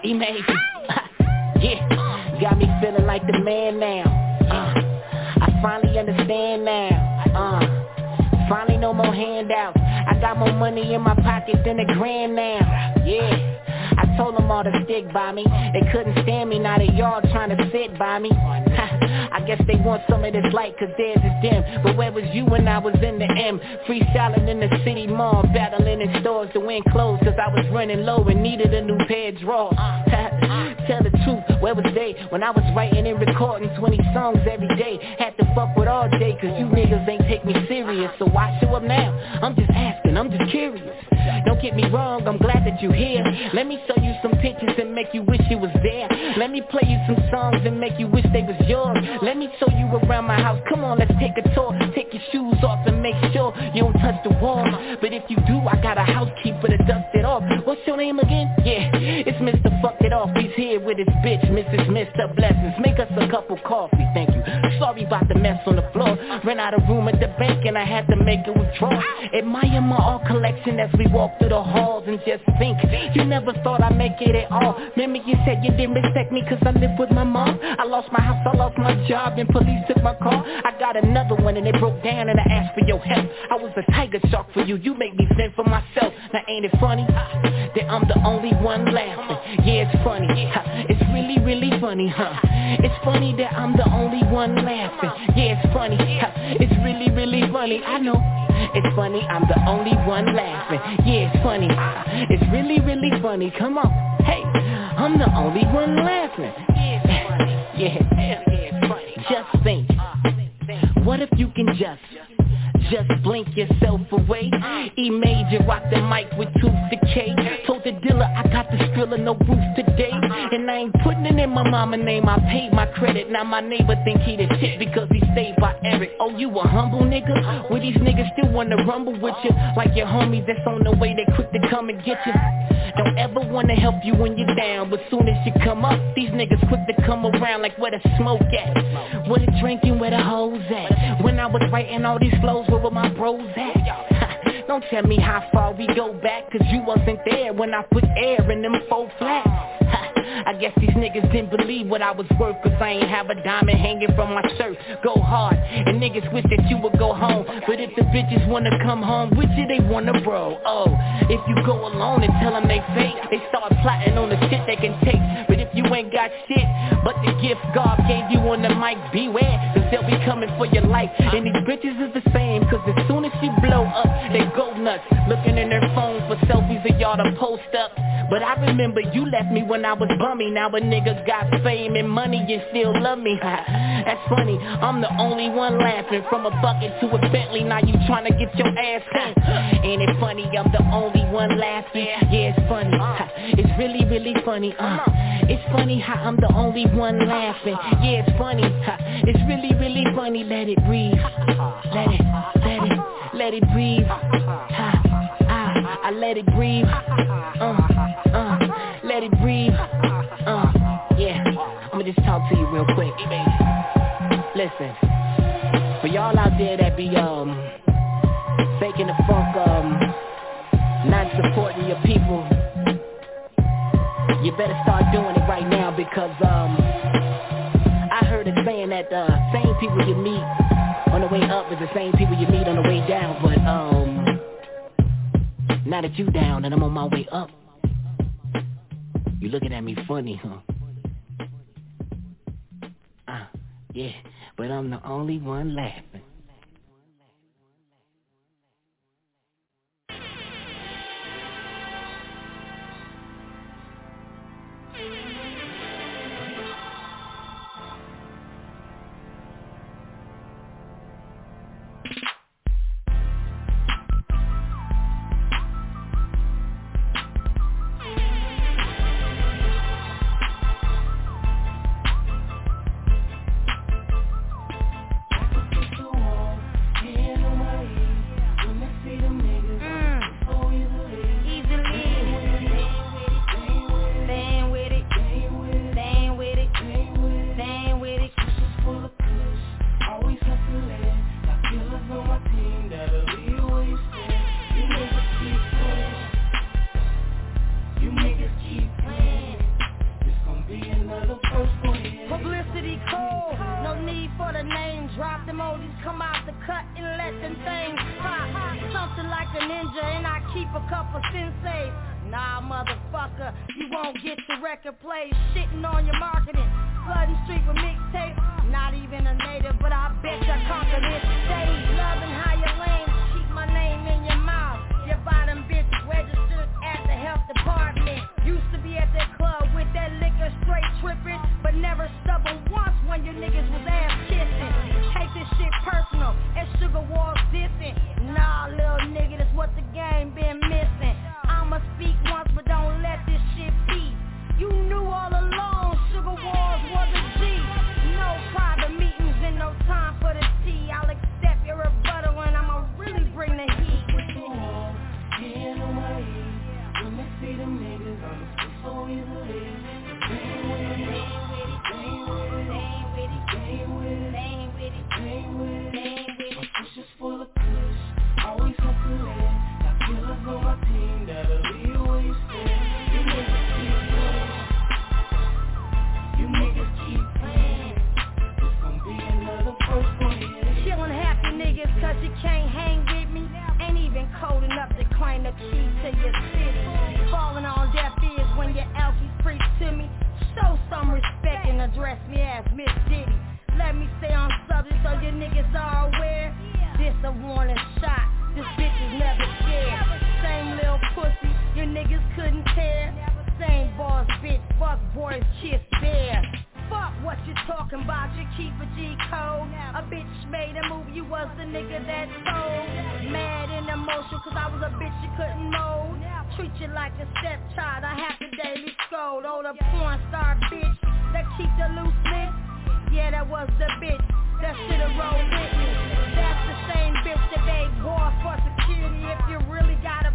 E-Major. yeah, got me feeling like the man now. Uh, I finally understand now. Uh, finally no more handouts. I got more money in my pocket than a grand now. Yeah. I told them all to stick by me. They couldn't stand me, now they y'all trying to sit by me. *laughs* I guess they want some of this light cause theirs is dim. But where was you when I was in the M? Freestyling in the city mall, battling in stores to win clothes cause I was running low and needed a new pair of drawers. *laughs* Tell the truth, where was they when I was writing and recording 20 songs every day? Had to fuck with all day cause you niggas ain't take me serious. So why show up now? I'm just asking, I'm just curious. Don't get me wrong, I'm glad that you're here. Let me show you some pictures and make you wish you was there. Let me play you some songs and make you wish they was yours. Let me show you around my house. Come on, let's take a tour. Take your shoes off and make sure you don't touch the wall. But if you do, I got a housekeeper to dust it off. What's your name again? Yeah, it's Mr. Fuck It Off. He's here with his bitch, Mrs. Mr. Blessings. Make us a cup of coffee, thank you. Sorry about the mess on the floor. Ran out of room at the bank and I had to make a withdrawal. Admire my art collection as we walk through the halls and just think. You never thought I'd make it at all. Remember you said you didn't respect me cause I live with my mom. I lost my house, I lost my job and police took my car. I got another one and they broke down and I asked for your help. I was a tiger shark for you, you make me fend for myself. Now ain't it funny that I'm the only one laughing? Yeah, it's funny. It's really, really funny, huh? It's funny that I'm the only one laughing. Yeah, it's funny. It's really, really funny. I know. It's funny, I'm the only one laughing. Yeah, it's funny. It's really, really funny. Come on. Hey, I'm the only one laughing. It's funny Yeah, funny just think. What if you can just just blink yourself away. E major rock the mic with tooth decay Told the dealer I got the skrilla no roof today. And I ain't putting it in my mama name. I paid my credit. Now my neighbor think he the shit because he stayed by Eric. Oh you a humble nigga? Well these niggas still wanna rumble with you. Like your homie that's on the way. They quick to come and get you Don't ever wanna help you when you're down But soon as you come up These niggas quick to come around like where the smoke at? Where the drinking, where the hoes at? When I was writing all these flows where were my bros at? Don't tell me how far we go back Cause you wasn't there when I put air in them four flats I guess these niggas didn't believe what I was worth Cause I ain't have a diamond hanging from my shirt. Go hard, and niggas wish that you would go home. But if the bitches wanna come home with you, they wanna bro Oh, if you go alone and tell them they fake They start plotting on the shit they can take. But if you ain't got shit But the gift God gave you on the mic, beware Cause they'll be coming for your life. And these bitches is the same Cause as soon as you blow up, they go nuts. Looking in their phones for selfies of y'all to post up. But I remember you left me when I was bummy. Now a nigga got fame and money and still love me. *laughs* That's funny, I'm the only one laughing From a bucket to a Bentley, now you tryna get your ass hung Ain't it funny, I'm the only one laughing? Yeah, it's funny, *laughs* it's really, really funny uh. It's funny how I'm the only one laughing. Yeah, it's funny, it's really, really funny. Let it breathe, let it, let it, let it breathe. I let it breathe, uh, uh, let it breathe, uh, yeah. I'ma just talk to you real quick. Listen, for y'all out there that be um faking the funk, um, not supporting your people, you better start doing it right now because um, I heard it saying that the same people you meet on the way up is the same people you meet on the way down, but um. Now that you down and I'm on my way up You looking at me funny, huh? Uh, yeah, but I'm the only one laughing you Drop them oldies, come out the cut and let them things pop. Something like a ninja and I keep a couple sensei. Nah, motherfucker, you won't get the record plays. shitting on your marketing. Flooding street with mixtape. Not even a native, but I bet you conquer this stage. Loving how your lame, keep my name in your mouth. Your bottom bitch registered at the health department. Used to be at that club with that liquor straight tripping, but never stubborn once when your niggas was ass Suga Wallz dissing. Nah, little nigga, that's what the game been your niggas are aware. This a warning shot. This bitch is never scared. Same little pussy your niggas couldn't tear. Same boss bitch, fuck boys, kiss bear. Fuck what you talking about, you keep a G code. A bitch made a move, you was the nigga that sold. Mad and emotional, cause I was a bitch you couldn't mold. Treat you like a stepchild, I have to daily scold. Oh, the porn star bitch that keep the loose lips. Yeah, that was the bitch that should've rolled with me. That's the same bitch that made war for security. If you really got a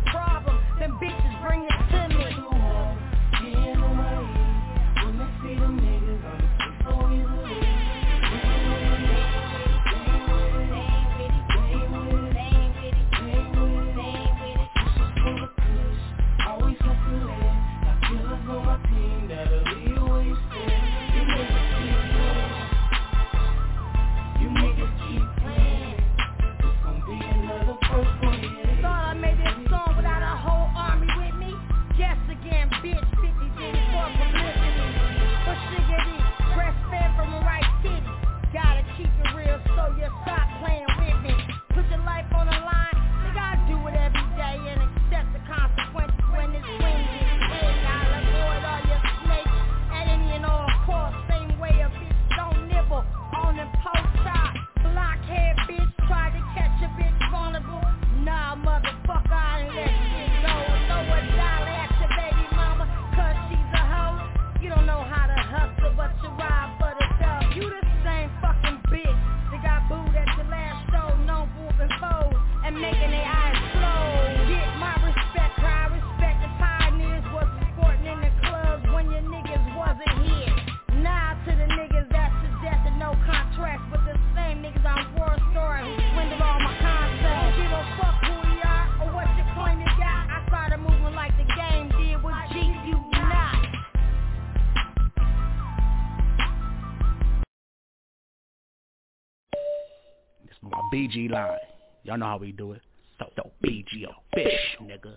BG line. Y'all know how we do it. So, so BG fish, nigga.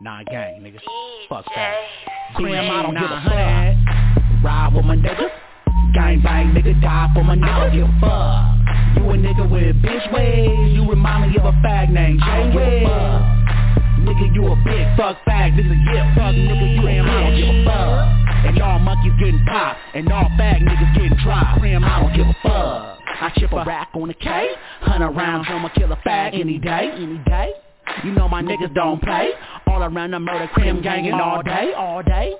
Nah, gang, nigga. Fuck that. Damn, I don't give a fuck. Ride with my niggas. Gang bang, nigga, die for my nigga. I don't give a fuck. You a nigga with bitch ways. You remind me of a fag named I don't give a fuck. Nigga, you a big fuck fag, nigga, yeah, fuck nigga, you damn, I don't give a fuck. And y'all monkeys getting popped, and all fag niggas getting dropped, damn, I don't give a fuck. I chip a rack on the K, hunt around, I'ma kill a fag any day, any day. You know my niggas don't play, all around the murder crim gangin' all day, all day.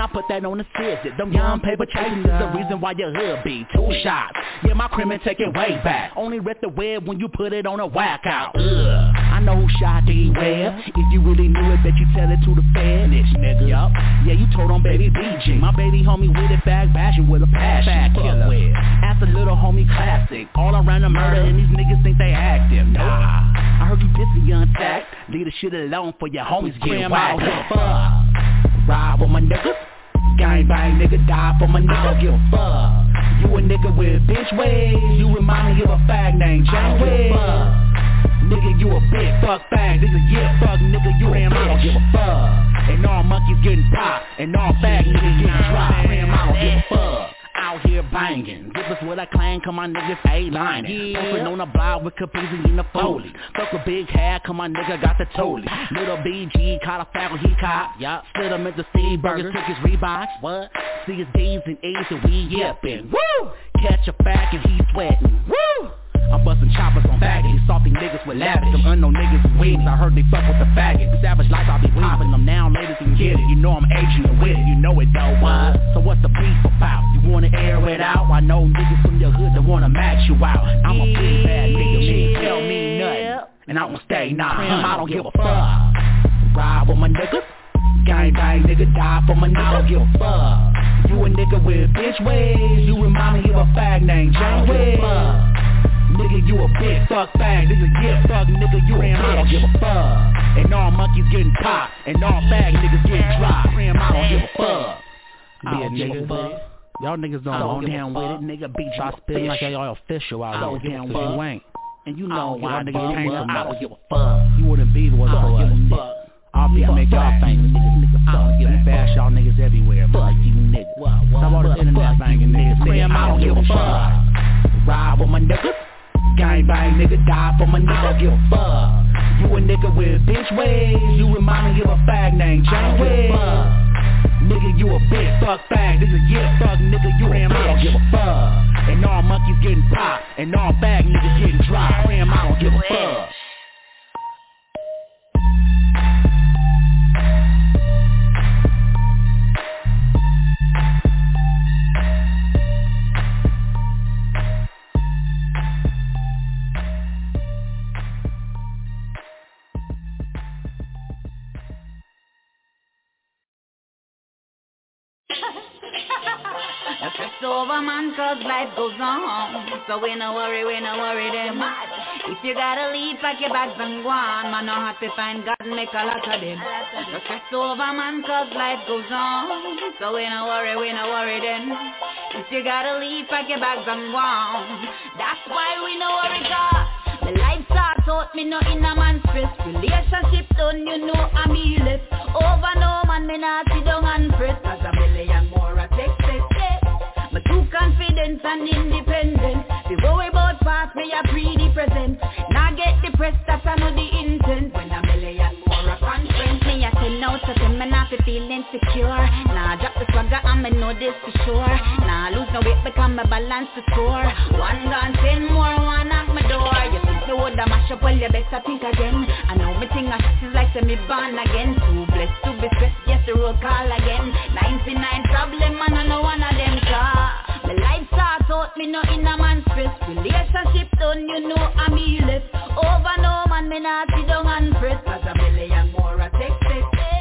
I put that on the scissor. Them young paper chasing is the reason why your hood be two shots. Yeah, my crimin' take it way back. Only rip the web when you put it on a whack out. Ugh. I know who shot D where. If you really knew it, bet you tell it to the fed. Snitch, nigga. Yup. Yeah, you told on baby BG. My baby homie with it, bag bashing with a passion. Fag killer. With. That's a little homie classic. All around the murder, and these niggas think they active. Nah. I heard you busy untacked. Leave the shit alone for your homies get whacked. Ride with my niggas. Gang bang, nigga, die for my nigga. I don't give a fuck. You a nigga with bitch ways. You remind me of a fag named Jane Wade. Nigga, you a bitch, fuck bag, this a yeah, fuck nigga, you ram, I don't give a fuck. And all monkeys getting popped, and all fag niggas getting dropped, ram, I don't give a fuck out here banging. Give us what I claim, come on niggas A-lining. Yeah. Puffin' on the block with Capizzi in the Foley. Fuck a big hair, come on nigga got the Tolly. Little BG caught a fat he caught. Yup. Split him into Steve Burgers, took his Reeboks. What? See his D's and A's and we yippin'. Woo! Catch a fact and he sweatin'. Woo! I'm busting choppers on faggots, salty niggas with lavish. Them unknown niggas with wings, I heard they fuck with the faggot. Savage life, I'll be popping them now, ladies can get it. You know I'm aging with it, you know it though. What? So what's the beef about? You wanna air it out? I know niggas from your hood that wanna match you out. I'm a big bad nigga, me tell me nothing, and I'ma stay nah. I don't give a fuck. Ride with my niggas. Gang bang, nigga, die for my nigga, I don't give a fuck. You a nigga with bitch ways, you remind me of a fag named Wayne. Nigga, you a bitch, fuck bang, this a yeah, fuck nigga, you a bitch, I don't give a fuck. And all monkeys getting popped, and all fag niggas getting dropped. I don't give a fuck. Be a nigga. Y'all niggas don't go down with it, nigga. Beat y'all spit like y'all official out here. With you ain't. And you know why niggas came from I don't give a fuck. You wouldn't be what I don't give a fuck. I'll be make y'all famous, I don't give a bash y'all niggas everywhere. Fuck you niggas. Stop all this internet banging niggas. I don't give a fuck. Ride with my niggas. Gang bang, nigga, die for my nigga, give a fuck. You a nigga with bitch ways, you remind me of a fag named John Wayne. Nigga, you a bitch, fuck fag, this a yeah, fuck nigga, you ram, I don't give a fuck. And all monkeys getting popped, and all fag niggas getting dropped, ram, I don't give a fuck. Over man cause life goes on. So we no worry, we no worry them If you gotta leave, pack your bags and go on. Man, no have to find God and make a lot of them. No stress over man cause life goes on. So we no worry, we no worry them If you gotta leave, pack your bags and go on. That's why we no worry God the life start out, me no in a man stress. Relationship done, you know I'm left Over no man, me not sit down and press Cause a and independent. Before we both pass, me a pre the present. Now get depressed, that's I know the intent. When I'm a more a conference. Me a ten out of ten, me not feel insecure Nah, drop the swagger and me know this for sure. Nah, lose no weight because me balance the score. One gone, ten more, one knock my door. You think me woulda mash up, well you better think again. I know me think I is like me born again. Too blessed to be stressed, yes the road call again. 99 problem and I know one no in a man stress Relationship done, you know I'm left Over no man, me not sit down and press Cause a million more a text, text, text eh?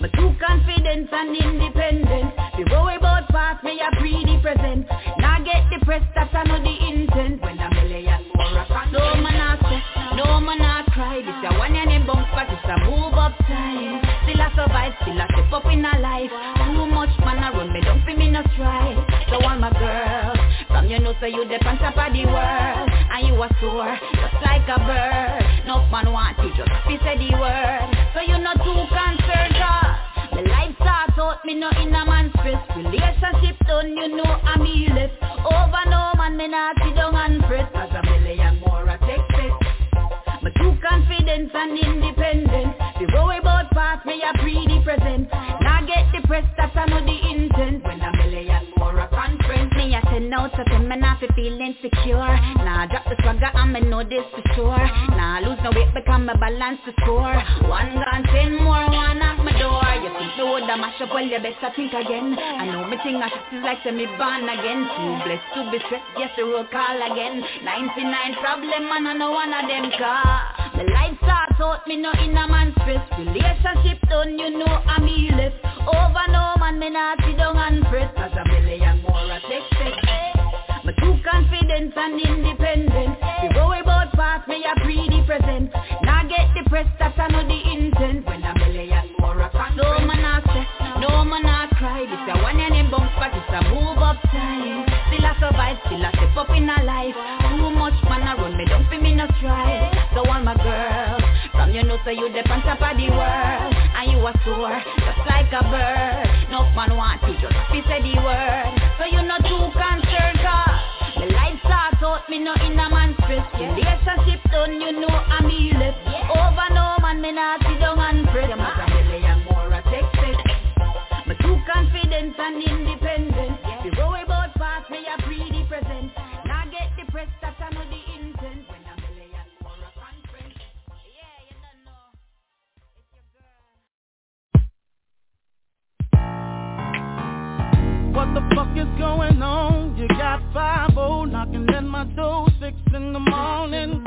Me too confident and independent. Before we both pass, me a pre the present Now get depressed, that's I know the intent. When a million more a con No man not eh? stress, no man not cry. This a one and a bump, but it's a move up time. Still a survive, still a step up in a life. Too much man a run me, don't feel me no stride So girls, from you so you the on top of the world And you a soar, just like a bird. No man want you, just be say the word. So you not too concerned, uh, cause the life start out, me no in a man stress. Relationship done, you know I'm left Over no man, me not sit down and press Cause a million more a text it Me too confident and independent. Before we both pass, me a pre the present Now get depressed, that's I know the intent. When a A out ten, me not fi feel insecure Nah, drop the swagger and me know this for sure. Nah, lose no weight because me balance the score. One gone, ten more, one at my door. You think the woulda mash up, well you better think again. I know me think I is like to me born again. Too blessed to be stressed, yes the road call again. 99 problem and I know one of them car. The life start out, me no in a man stress. Relationship done, you know I'm left Over no man, me not sit down and press Cause a million more a text me too confident and independent Before we both pass, me a pre the present. Now get depressed, that's I know the intent. When I'm a million more a con No man not stress, no man not cry This a one and bump, but it's a move up time. Still a survive, still a step up in a life. Too much man a run, me don't feel me no try. So all my girls from you know so you the on top of the world. And you a soar, just like a bird. No man want you just to say the word. So you not start me no in a man's stress. Relationship done, you know I'm left. Over no man, me not sit down and press. You must a million more a Texas Me too confident and independent What the fuck is going on? You got 5 knocking at my door, 6 in the morning.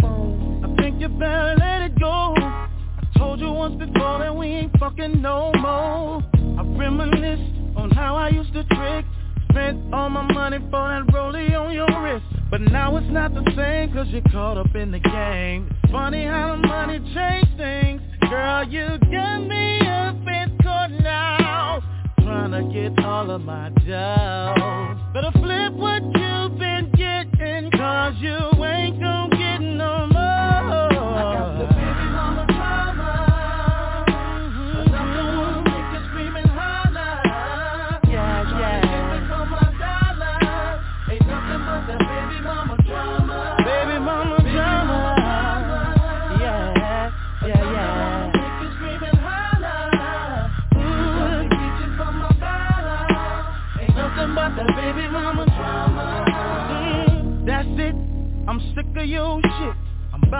I think you better let it go. I told you once before that we ain't fucking no more. I reminisce on how I used to trick. Spent all my money for that rollie on your wrist. But now it's not the same cause you're caught up in the game. It's funny how the money changed things. Girl, you got me up in court now trying to get all of my dough. Better flip what you've been getting, cause you ain't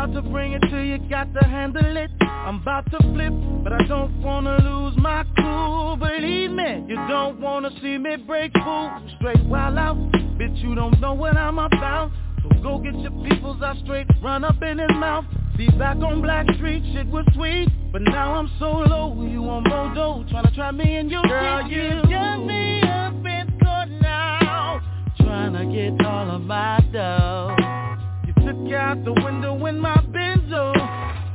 about to bring it to you, got to handle it. I'm about to flip, but I don't wanna lose my cool. Believe me, you don't wanna see me break fool. Straight wild out, bitch, you don't know what I'm about. So go get your peoples, I straight run up in his mouth. See back on Black Street, shit was sweet, but now I'm so low. You on Modo, tryna try me and your Girl, you got me up in court now, tryna get all of my dough. Took out the window in my Benzo,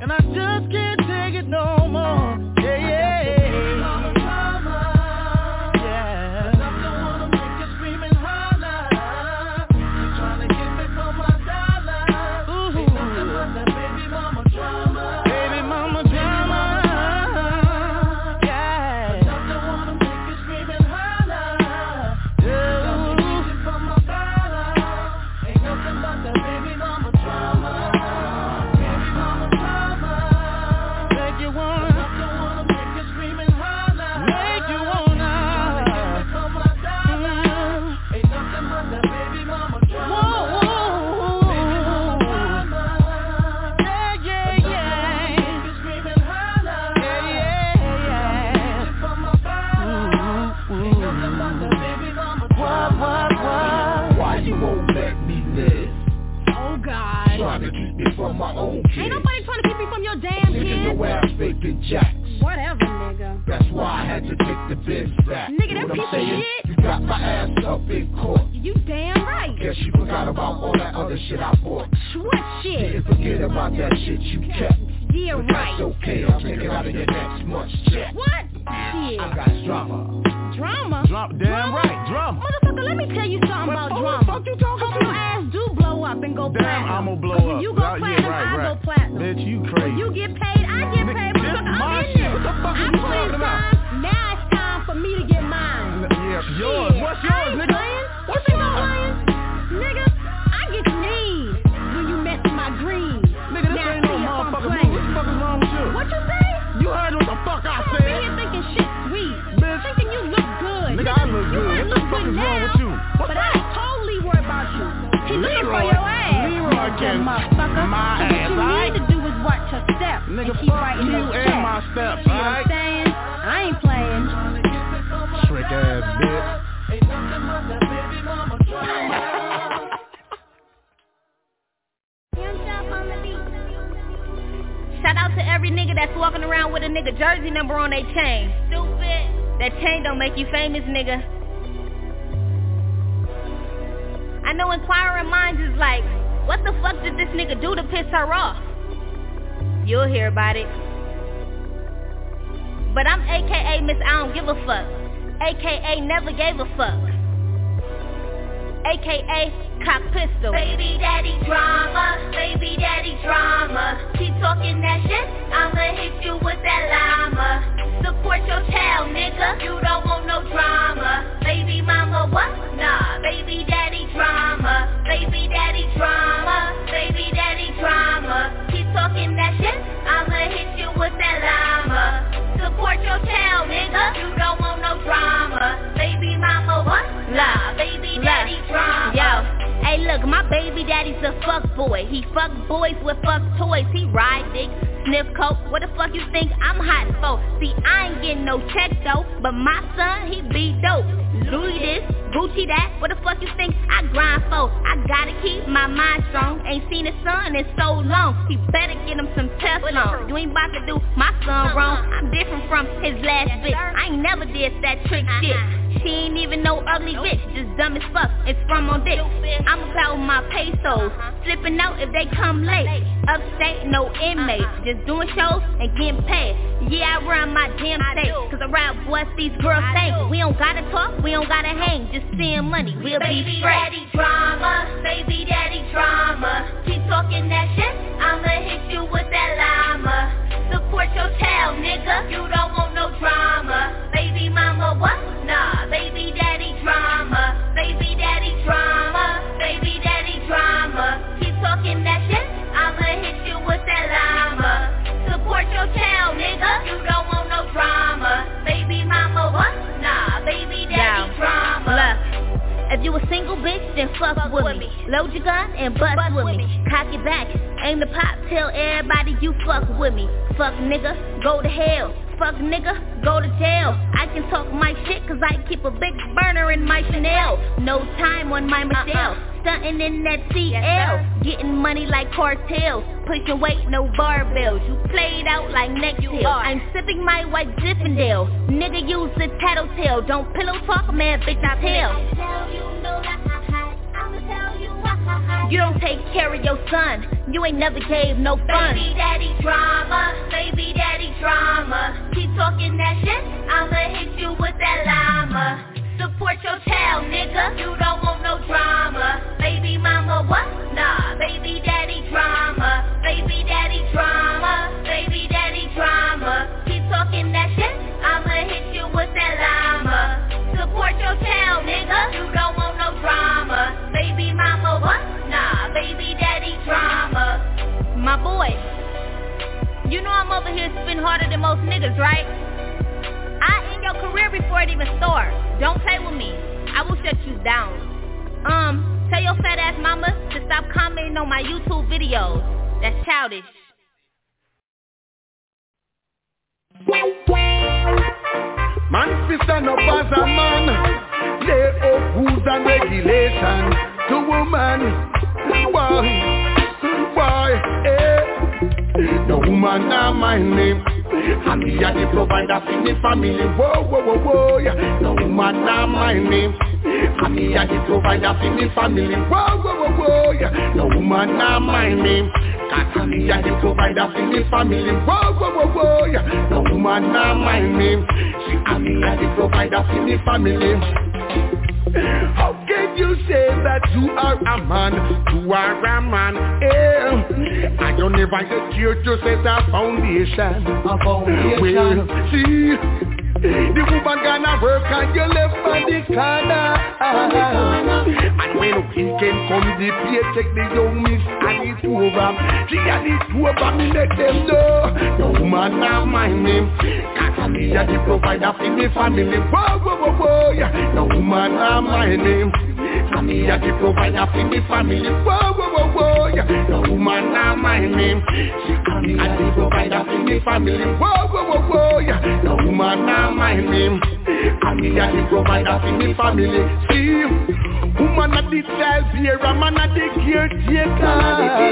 and I just can't take it no more. Your jacks. Whatever, nigga. That's why I had to take the biz back. Nigga, that What I'm piece of shit. You got my ass up in court. You damn right. Guess you forgot about all that other shit I bought. What shit? Didn't forget about that shit you kept. Yeah, But right. that's okay, I'll take it out of your next month's check. What? Shit. I got drama. Drama? Drama, damn right, drama. Motherfucker, let me tell you something about drama. What the Fuck you talking Hope your ass do blow up and go Damn, platinum. I'ma blow when up. you go Uh, yeah, platinum, right, I right. go platinum. Bitch, you When crazy. you get paid, I get paid. this Motherfucker, I'm in shit. What the fuck I you put in time. Now it's time for me to get mine. Yeah, yours. Shit, What's I yours, nigga? Playing. What's you think yours? I'm? Nigga, I get mean when you mess with my green. Nigga, this now ain't no motherfucking move. What the fuck is wrong with you? What you say? You heard what the fuck I said. in here thinking shit sweet. Bitch. Thinking you look good. Nigga, I look good. What the fuck is wrong with you? What's but Leroy- your ass. Leroy can motherfucker. my so ass, what you alright? need to do is watch your step Nigga, and keep fuck writing you those and checks. my steps, See what I'm saying? I ain't playing. Trick ass bitch. Shout out to every nigga that's walking around with a nigga jersey number on their chain. Stupid. That chain don't make you famous, nigga. I know inquiring minds is like, what the fuck did this nigga do to piss her off? You'll hear about it. But I'm AKA Miss I don't give a fuck. AKA never gave a fuck. Aka Cocc Pistol. Baby daddy drama, baby daddy drama. Keep talking that shit, I'ma hit you with that llama. Support your child, nigga. You don't want no drama. Baby mama, what? Nah, baby daddy drama. See, I ain't getting no check though, but my son, he be dope. Louis this, Gucci that. What the fuck you think I grind for? I gotta keep my mind strong. Ain't seen his son in so long. He better get him some Teflon. You ain't about to do my son uh-huh. wrong. I'm different from his last bitch. I ain't never did that trick uh-huh. shit. She ain't even no ugly bitch, just dumb as fuck. It's from on dick. I'm about my pesos, uh-huh. flipping out if they come late. Upstate, no inmates. Uh-uh. just doing shows and getting paid. Yeah, I run my damn state, cause I ride what these girls say. We don't gotta talk, we don't gotta hang, just seeing money, we'll baby be straight. daddy drama, baby daddy drama. Keep talking that shit, I'ma hit you with that llama. Support your child, nigga. You don't want no drama. Baby mama, what? Nah, baby daddy drama. Baby daddy drama. Baby daddy drama. Keep talking that shit, I'ma hit you with that llama. Support your child, nigga. You don't want no drama. Baby mama, what? Nah, baby daddy Yo, drama. Look, if you a single bitch, then fuck, with me. Load your gun and bust, with me. Cock it back, aim the pop, tell everybody you fuck with me. Fuck nigga, go to hell. Fuck nigga, go to jail. I can talk my shit cause I keep a big burner in my Chanel. No time on my Michelle. Uh-uh. Stunting in that CL. Getting money like cartels. Pushing weight, no barbells. You played out like next hill. I'm sipping my white Zinfandel. Nigga use a tattletale. Don't pillow talk, man, bitch, I tell. You don't take care of your son. You ain't never gave no fun. Baby daddy drama, baby daddy drama. Keep talking that shit, I'ma hit you with that llama. Support your child, nigga. You don't want no drama. Baby mama, what? Nah, baby daddy drama. Baby daddy drama. Baby daddy drama. Keep talking that shit, I'ma hit you with that llama. Support your child, nigga. You don't want no drama. Baby mama, what? Nah, baby daddy drama. My boy, you know I'm over here spin harder than most niggas, right? I end your career before it even starts. Don't play with me. I will shut you down. Um, tell your fat ass mama to stop commenting on my YouTube videos. That's childish. Man stand up as a man Lay up rules and regulation To woman Boy Boy eh. No woman not my name me a the provider for me family. Whoa, whoa, whoa, whoa yeah. No woman not my name. Me a the provider for me family. Whoa, whoa, whoa, whoa yeah. No woman not my name. Me a the provider for me family. Whoa, whoa, whoa, whoa yeah. No woman not my name. And me a the provider for me family how can you say that you are a man? You are a man, eh? And you never get here to set a foundation. A foundation. Well, see, the woman gonna work and you left on the corner. And when weekend come, the paycheck the young miss and it's over. She and it's over, me let them know. The woman not my name. Cause me a the provider for me family. Whoa, whoa, whoa, whoa. The woman not my name. And me a the provider for me family. Whoa, whoa, whoa, yeah. The woman not my name. She and me a the provider for me family. Whoa, whoa, whoa, whoa, yeah. The woman not my name. And me a the provider for me family. See, woman a the child bearer, man a the caretaker.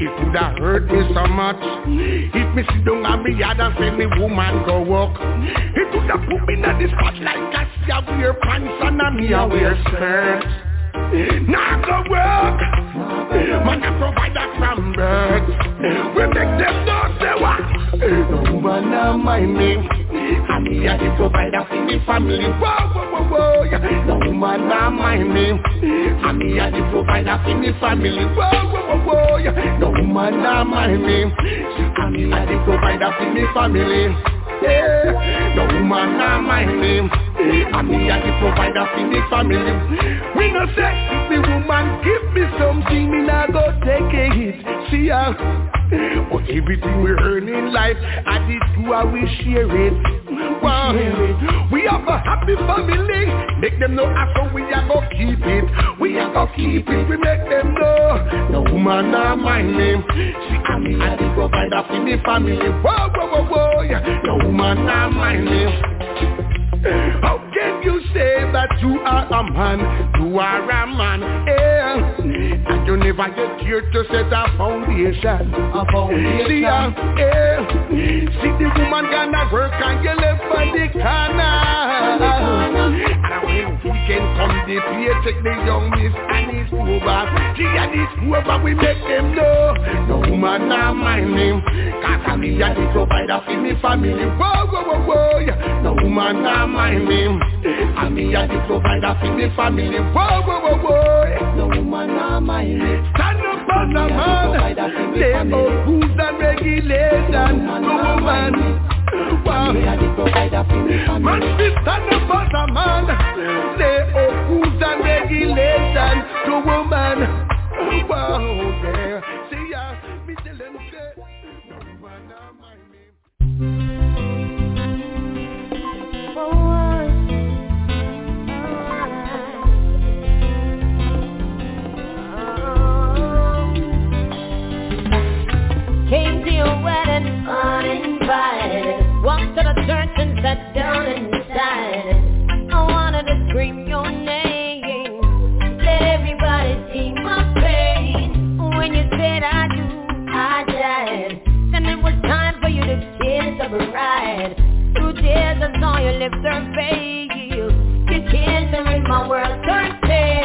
It would have hurt me so much if me sit down and me yard and say me woman go walk. It would have put me in the spotlight cause a wear pants and me a wear skirt. Now go work. Man a provider from birth. We make them know say what. No woman not my name. Me a the provider for the family. Whoa, whoa, whoa, whoa. No woman not mind me. And me a the provider for me family. Whoa, whoa, whoa, whoa. No woman not mind me. And me a the provider for me family. Yeah, no woman not mind me. And eh, me a the provider for the family. We no say the woman give me something, me nah go take a hit. See ya. But everything we earn in life, I did do I we share it. We have a happy family. Make them know how we are gonna keep it. We are gonna keep it. We make them know. No woman not mind me. See I'm me a the provider for the family. Whoa, whoa, whoa, whoa. No woman not mind me. How can you say that you are a man? You are a man, yeah. And you never get here to set a foundation. A foundation. See, uh, yeah. See the woman gonna work and you left for the corner. And when weekend come, the the young miss and it's over. See, and it's over, we make them know. No woman not mind him. Cause I'm the provider for me family. Whoa, whoa, whoa, whoa. No woman not mind me. And me a the provider for me family. Whoa, whoa, whoa, whoa. No woman not mind me. Stand up as a man. Lay out rules and regulations. No woman. Wow. Man, we stand up as a man. Lay out oh, rules and regulations. No woman. Wow, yeah. See ya. Me tell them say. No woman not mind me. Came to your wedding uninvited Walked to the church and sat down inside. I wanted to scream your name. Let everybody see my pain When you said I do, I died. Then it was time for you to kiss Through tears I saw your lips turn pale. You kissed and my world turn pale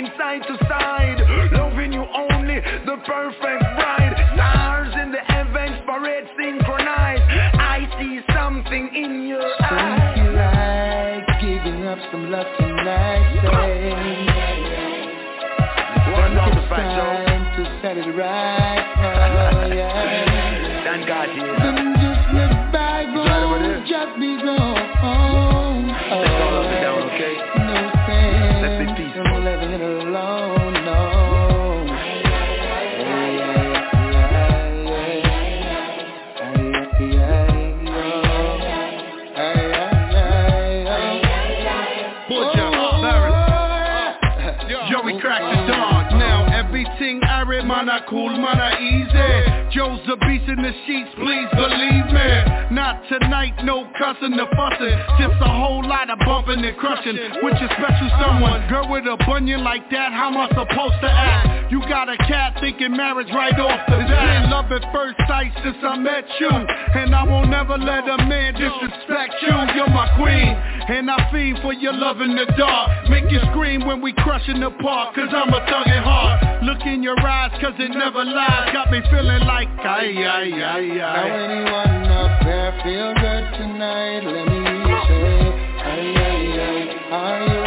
rocking side to side, loving you only, the perfect bride. Stars in the heavens, parade synchronized. I see something in your eyes. You like giving up some love tonight, say One love, it's Fat time to set it right. Oh, yeah. Thank God he is. Then just let bygones just be gone. Let's all oh, up and down, okay? Man, I cool, man, I easy. Joe's a beast in the sheets, please believe me. Not tonight, no cussing or fussing. Just a whole lot of bumping and crushing. With your special someone, girl with a bunion like that, how am I supposed to act? You got a cat thinking marriage right off the bat. Been love at first sight since I met you. And I won't ever let a man disrespect you. You're my queen. And I fiend for your love in the dark. Make you scream when we crush in the park. Cause I'm a thug at heart. Look in your eyes cause it never lies. Got me feeling like ay ay ay Now ay. anyone there feel good tonight? Let me say, ay, ay, ay. Are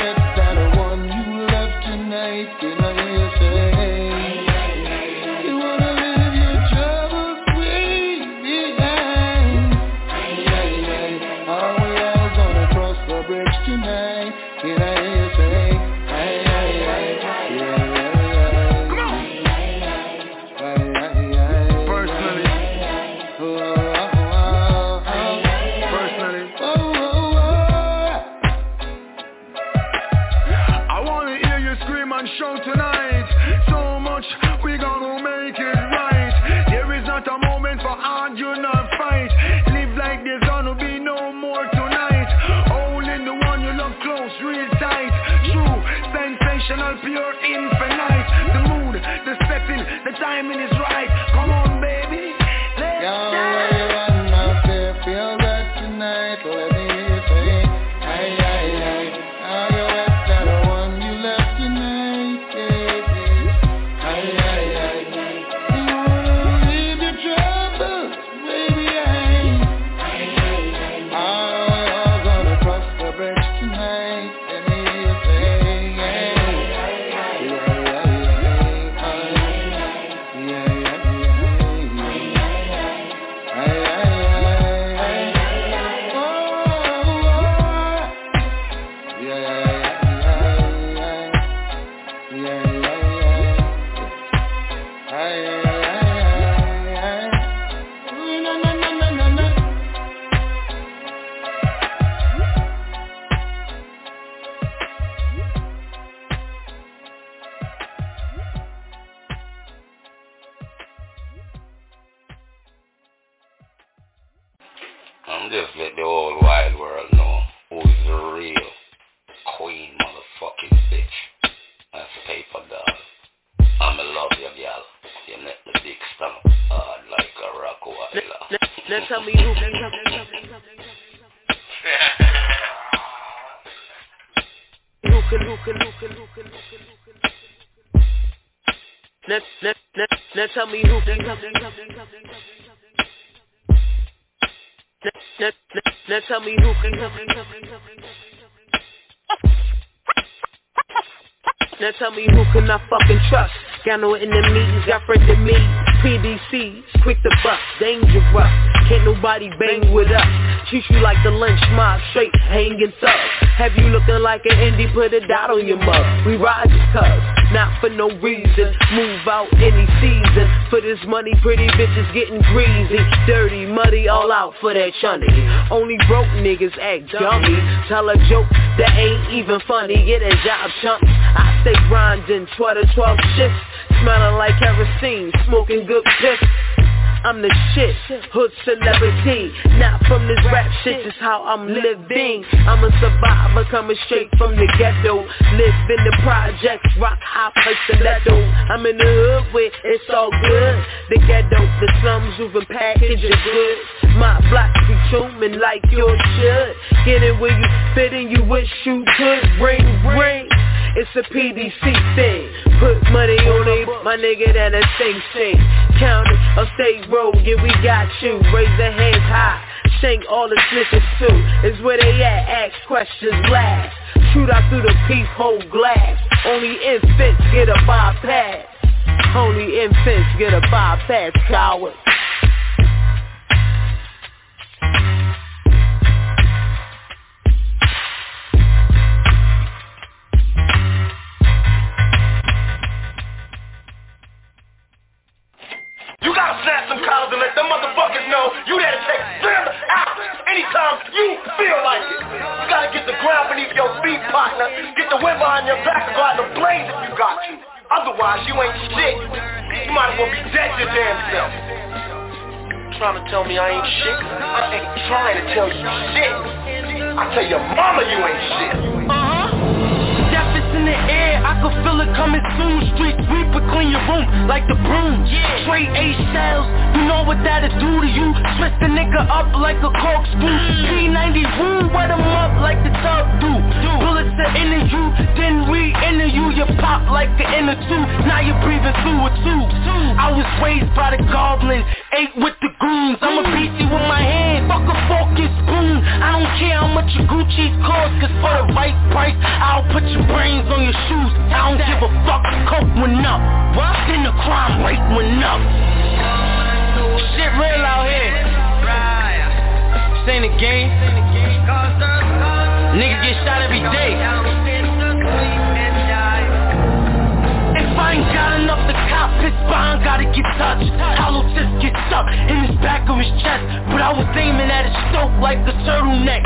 Now, now, now, now tell me who. Now, now, now, tell me who. Now tell me who can I fucking trust? Got no enemies, got friends in me. PDCs, quick to bust, dangerous. Can't nobody bang with us. Treat you like the lynch mob, straight hanging thugs. Have you looking like an indie, put a dot on your mug. We ride just cuz, not for no reason. Move out any season. For this money, pretty bitches getting greasy. Dirty, muddy, all out for that chunny. Only broke niggas act dummy. Tell a joke that ain't even funny. Get a job, chump. I stay grinding, 12 to 12 shifts. Smelling like kerosene, smoking good piss. I'm the shit, hood celebrity. Not from this rap shit, just how I'm living. I'm a survivor coming straight from the ghetto. Live in the projects, rock high place stiletto I'm in the hood where it's all good. The ghetto, the slums, moving package of goods My block be tuning like yours should. Get it where you fit and you wish you could. Ring, ring it's a PDC thing. Put money on it, my nigga, that a sing sing. Count it, a state road, yeah, we got you. Raise the hands high. Shank all the snitches too. Is where they at, ask questions last. Shoot out through the peephole glass. Only infants get a bypass. Only infants get a bypass, coward. Gotta snap some collars and let them motherfuckers know you there to take them out anytime you feel like it. You gotta get the ground beneath your feet, partner. Get the wind behind your back and go out the blaze if you got to. Otherwise, you ain't shit. You might as well be dead your damn self. Trying to tell me I ain't shit? I ain't trying to tell you shit. I tell your mama you ain't shit. Uh-huh. Death is in the air, I can feel it coming soon. Street sweeper, clean your room like the broom. Yeah. Straight A shells, you know what that'll do to you. Twist the nigga up like a corkscrew. P90 room, mm. wet him up like the tub do. Bullets are in you, then we enter you. You pop like the inner tube. Now you're breathing through a tube. I was raised by the goblin, ate with the goons. I'ma mm. beat you with my hand, fuck a fork and. I don't care how much your Gucci's cost, cause for the right price, I'll put your brains on your shoes. I don't give a fuck, coke went up. What? Then the crime rate went up. Shit real out here. This ain't a game. Nigga get shot every day. If I ain't got enough to cop, his spine gotta get touched. Hollow just get stuck in his back of his chest. But I was aiming at his stroke like a turtleneck.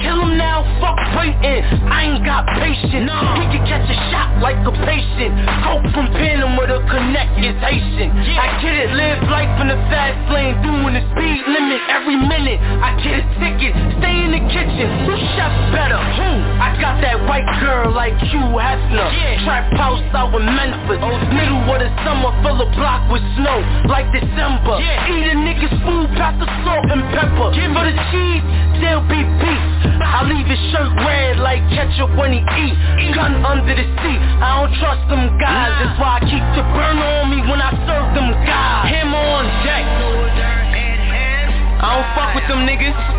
Kill him now, fuck waiting. I ain't got patience. He can catch a shot like a patient. Coke from Panama to connect is Haitian. I get it, live life in the fast lane, doing the speed limit every minute. I get a ticket, stay in the kitchen. Who chef better? Who? I got that white girl like Hugh Hefner. Trap house out in Memphis. Oh, Middle of the summer, fill a block with snow like December. yeah. Eat a nigga's food, pass the salt and pepper. Give For the cheese, there'll be beef. I leave his shirt red like ketchup when he eat. Gun under the seat. I don't trust them guys. That's why I keep the burner on me when I serve them guys. Him on deck. I don't fuck with them niggas.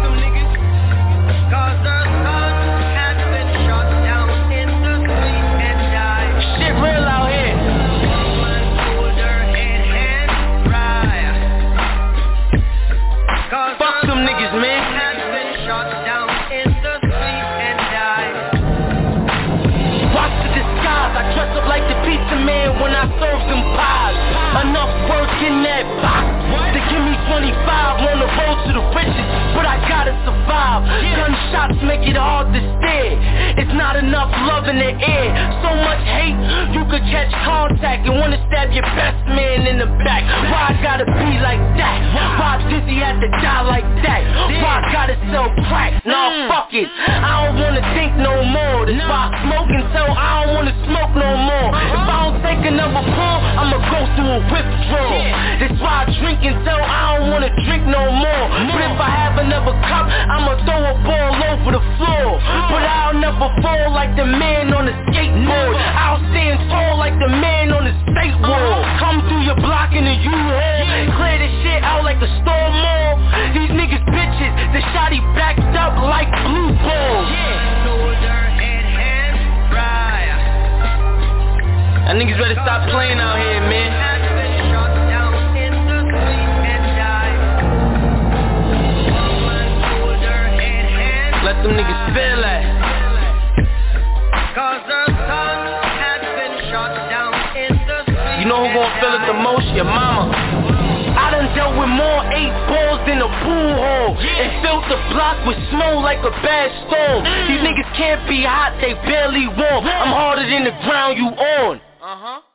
Riches, but I gotta survive. Gunshots make it hard to It's not enough love in the air. So much hate, you could catch contact and wanna stab your best man in the back. Why I gotta be like that? Why Dizzy had to die like that? Why I gotta sell crack? Nah, mm. fuck it. I don't wanna think no more. That's why I smoke until I don't wanna smoke no more. If I don't take another pull, I'ma go through a withdrawal. That's why I drink and until I don't wanna drink no more. But if I have another cup, I'ma throw a ball over the floor. But I'll never fall like the man on the skateboard. I'll stand tall like the man on the state wall. Come through your block in the U-Haul. Clear this shit out like a storm mall. These niggas bitches, the shotty backed up like blue balls. That niggas better stop playing out here, man. Let them niggas feel like a pool hole yeah. and filled the block with snow like a bad storm. Mm. These niggas can't be hot, they barely warm. Yeah. I'm harder than the ground you on. Uh huh.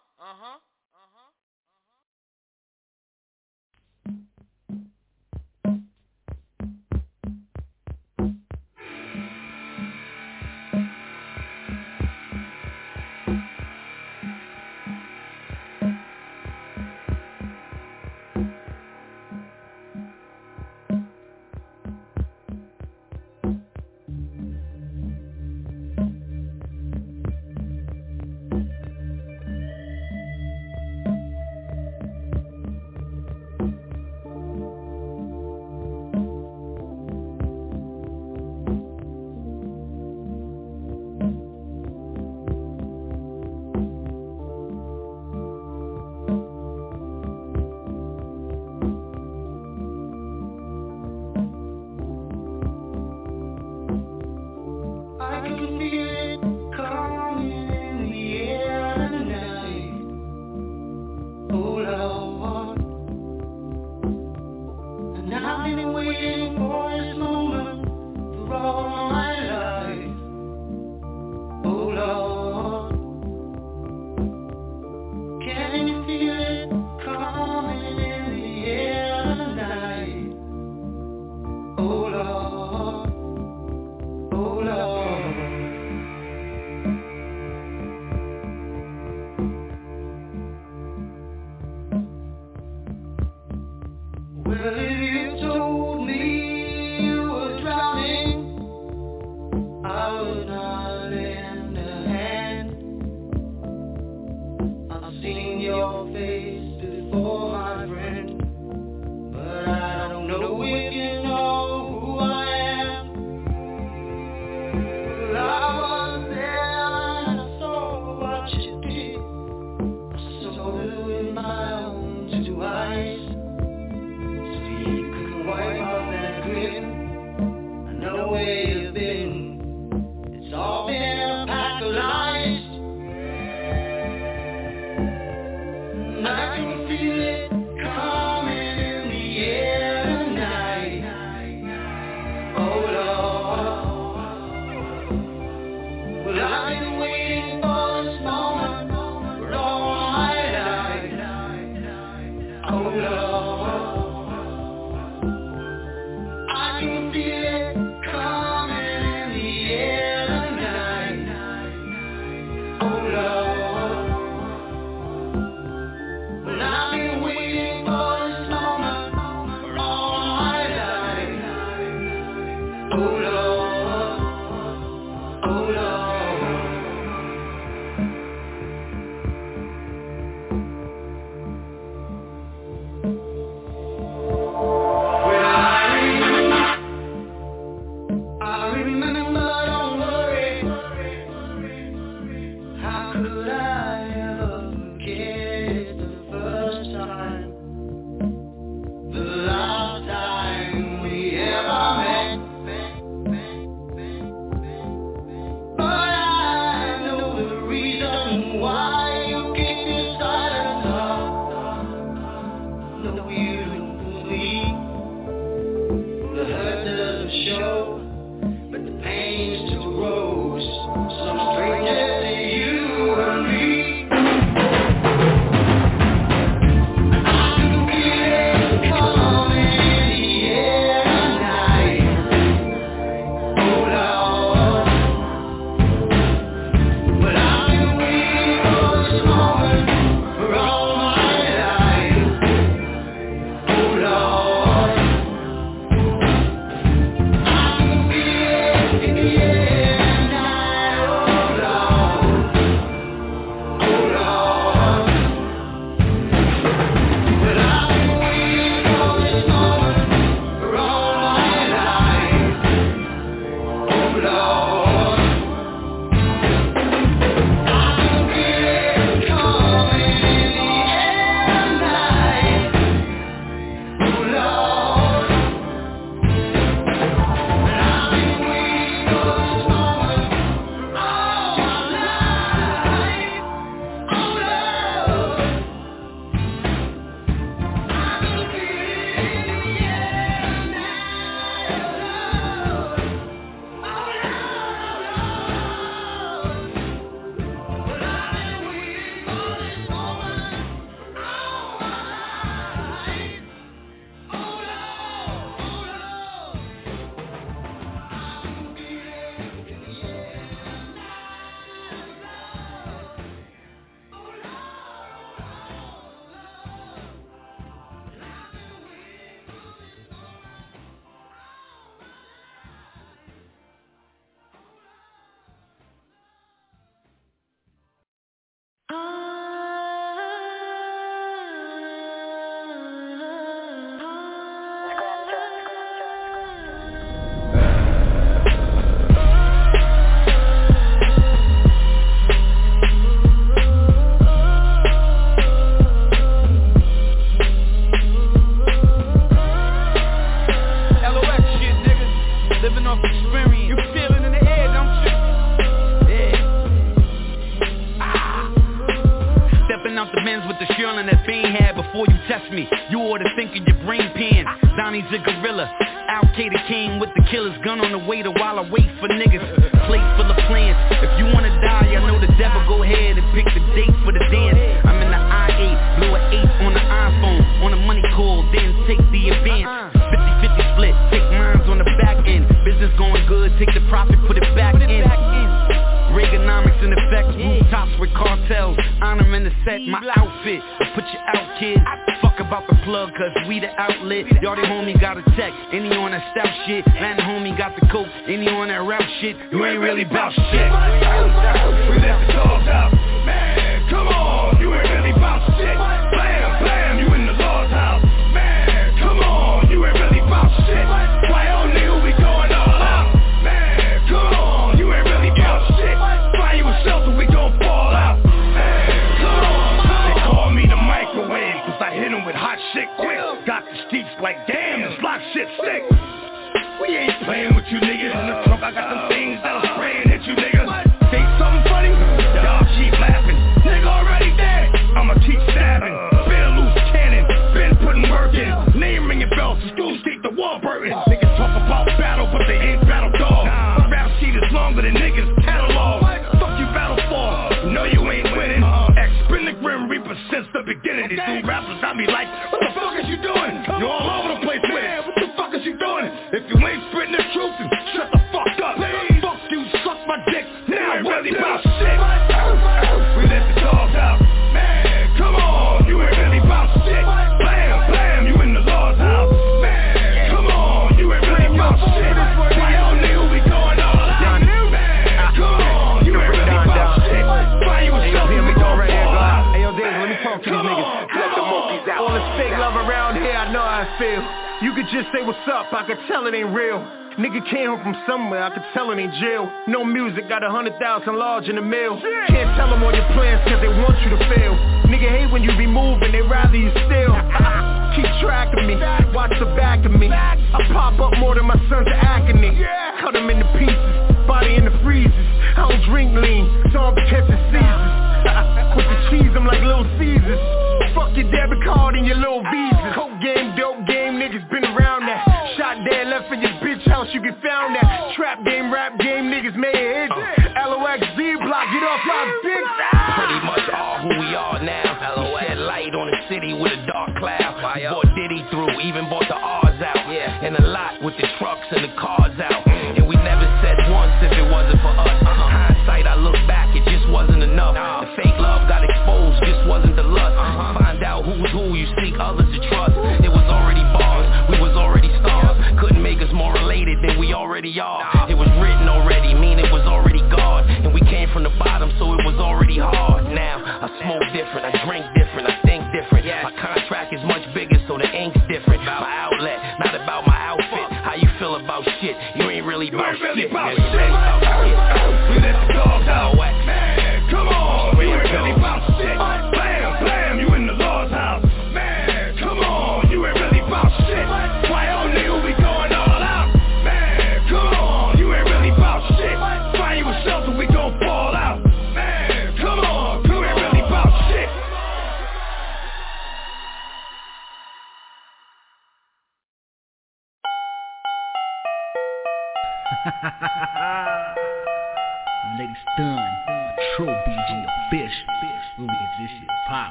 belly pop.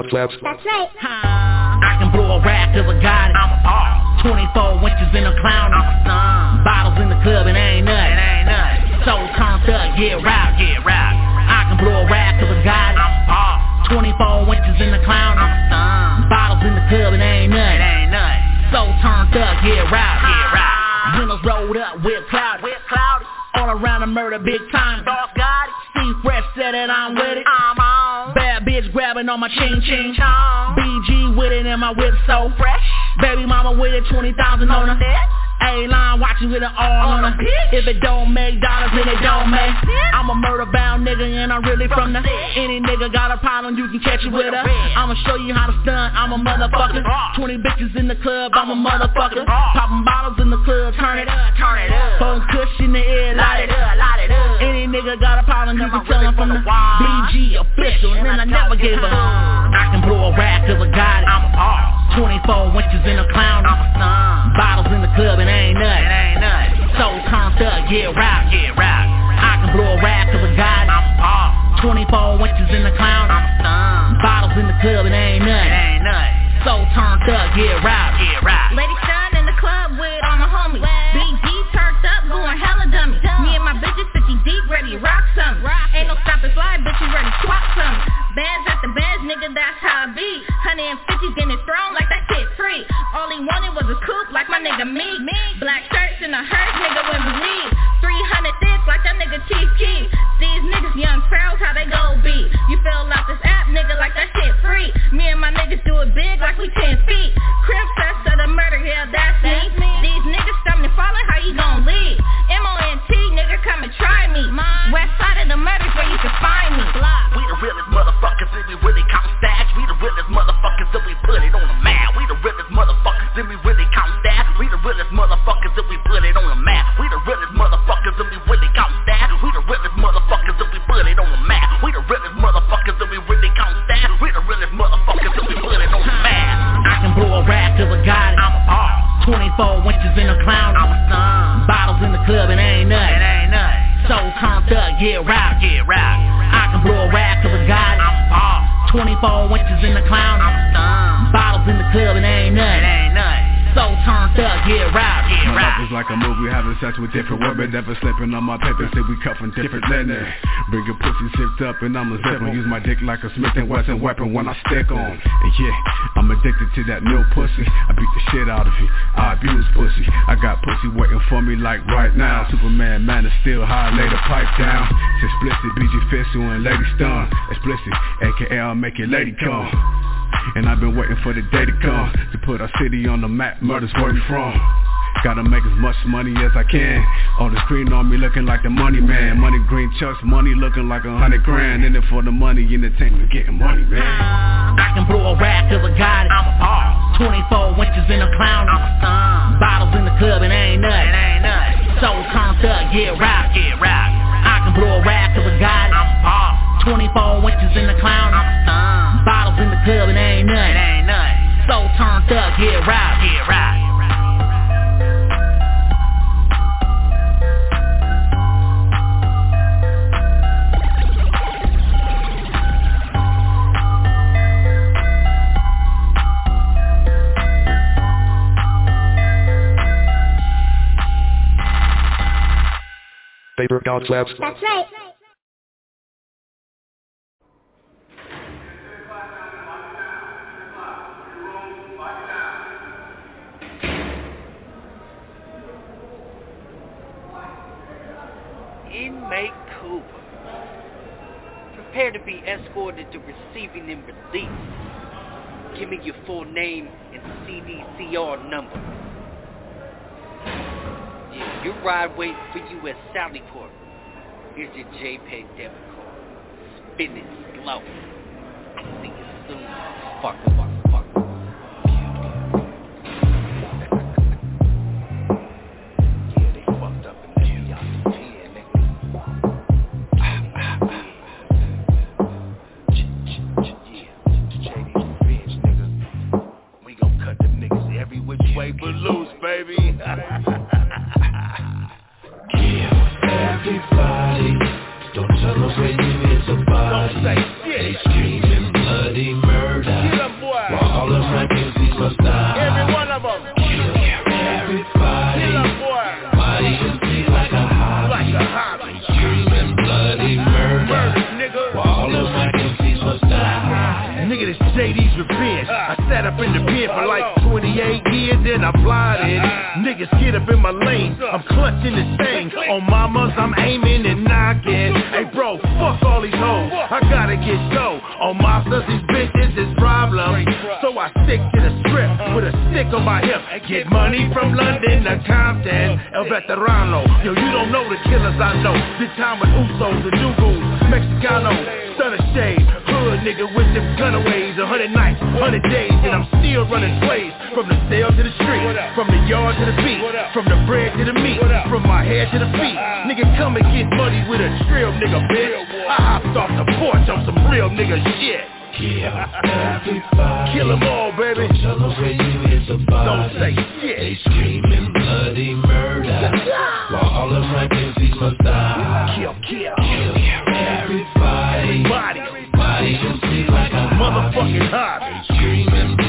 outlets. That's right. I can blow a rap cause I got it. I'm a boss. 24 inches in a clown. I'm a son. Bottles in the club and ain't nothing. It ain't nothing. So turned up, get round, get round. I can blow a rap cause I got it. I'm a boss. 24 inches in the clown. I'm a son. Bottles in the club and ain't nothing. It ain't nothing. So turned up, get round, get round. Windows rolled up, whip cloudy. whip cloud. All around the murder, big time. Popping on my chain, chain, BG with it and my whip so fresh. Baby mama with it, 20,000 on her. A-line watch you with an arm on her. If it don't make dollars, then it don't make. I'm a murder-bound nigga and I'm really from the Any nigga got a problem, you can catch it with her. I'ma show you how to stunt, I'm a motherfucker. 20 bitches in the club, I'm a motherfucker. Poppin' bottles in the club, turn it up, turn it up. Phone cush in the air, light it up, light it up. Any nigga got a problem, you can tell him from the BG official, and I never gave up I can blow a rack cause I got it, I'm a boss. 24 winches in a clown. I'm a son. Bottles in the club, and ain't nothing. It ain't nothing. So turned up, get rap, get rap. I can blow a rap cause I got it. I'm a boss. 24 winches in the clown. I'm a son. Bottles in the club, and ain't nothing. It ain't nothing. So turned up, get rap, get rap. Lady shine nigga, that's how I be. 150 getting thrown like that shit free. All he wanted was a coupe like my nigga me. Black shirts and a hearse, nigga, when we leave. 300 thick like that nigga Chief Keef. These niggas young pharaohs, how they go be? You feel out this app, nigga, like that shit free. Me and my niggas do it big like we 10 feet. Crib fest of the murder, yeah, that's me. These niggas stumbling, falling, how you gon' leave? M-O-N-T, nigga, come and try me. West side of the murders where you can find me. We the realest motherfuckers and motherfuckers and we put it on the map. We the realest motherfuckers and we really count stacks. We the realest motherfuckers and we put it on the map. We the realest motherfuckers and we really count stacks. We the realest motherfuckers and we put it on the map. We the realest motherfuckers and we really count stacks. We the realest motherfuckers and we put it on the map. I can blow a rap cause I got it. I'm a boss. 24 winches in a clown. I'm a son. Bottles in the club, and ain't nothing. It ain't nothing. So up, get rap, get rap. I can blow a rap cause I got it. I'm a boss. 24 winches in the clown. I'm a son. Club, and ain't nothing. It ain't nothing. So turned up, get My rap. is like a movie, having sex with different women, never slipping on my paper, say we cut from different linen. Bring a pussy zipped up and I'm a zipper, use my dick like a Smith and Wesson weapon when I stick on. And yeah, I'm addicted to that milk pussy, I beat the shit out of you, I abuse pussy. I got pussy waiting for me like right now. Superman, man is still high, lay the pipe down. It's Explizit, BG Fistful and Lady Stun. Explizit, aka I'll make your lady come. And I've been waiting for the day to come To put our city on the map, murder's where we from Gotta make as much money as I can On the screen on me looking like the money man Money green chucks, money looking like a hundred grand In it for the money, entertainment, getting money man I can blow a rap cause I got it. I'm a boss. 24 winches in a clown. I'm a son. Bottles in the club, and ain't nothing. It ain't nothing. So turned up, get rap, get rap. I can blow a rap cause I got it. I'm a boss. 24 winches in the clown. I'm a son. Bottles in the club, and ain't nothing. It ain't nothing. So turned up, get rap, Paper God Labs. That's right. Inmate Cooper. Prepare to be escorted to receiving and release. Give me your full name and CDCR number. Yeah, your ride waiting for you at Sallyport. Here's your JPEG debit card. Spin it slow. See you soon, niggas every which way but loose, baby. Everybody, don't tell them where you is a body. Don't Revenge. I sat up in the pen for like 28 years, then I plotted. Niggas get up in my lane. I'm clutching this thing. On mamas, I'm aiming and knocking. Hey, bro, fuck all these hoes. I gotta get show. On mobsters, these bitches is problems. So I stick to the strip with a stick on my hip. Get money from London to Compton, El Veterano. Yo, you don't know the killers I know. This time with Usos, the Dugus, Mexicano, Stunner Shade, Hood nigga with them gunaways. A hundred nights, hundred days, and I'm still running plays. From the cell to the street, from the yard to the beat, from the bread to the meat, from my head to the feet. Ah. Nigga, come and get money with a trill, nigga, bitch. I hopped off the porch on some real nigga shit. Kill *laughs* everybody. Kill 'em all, baby. Don't tell them where you is about. Don't say shit. They screaming bloody murder. *laughs* While all of my MCs must die. Kill, kill. Kill Motherfucking hobby.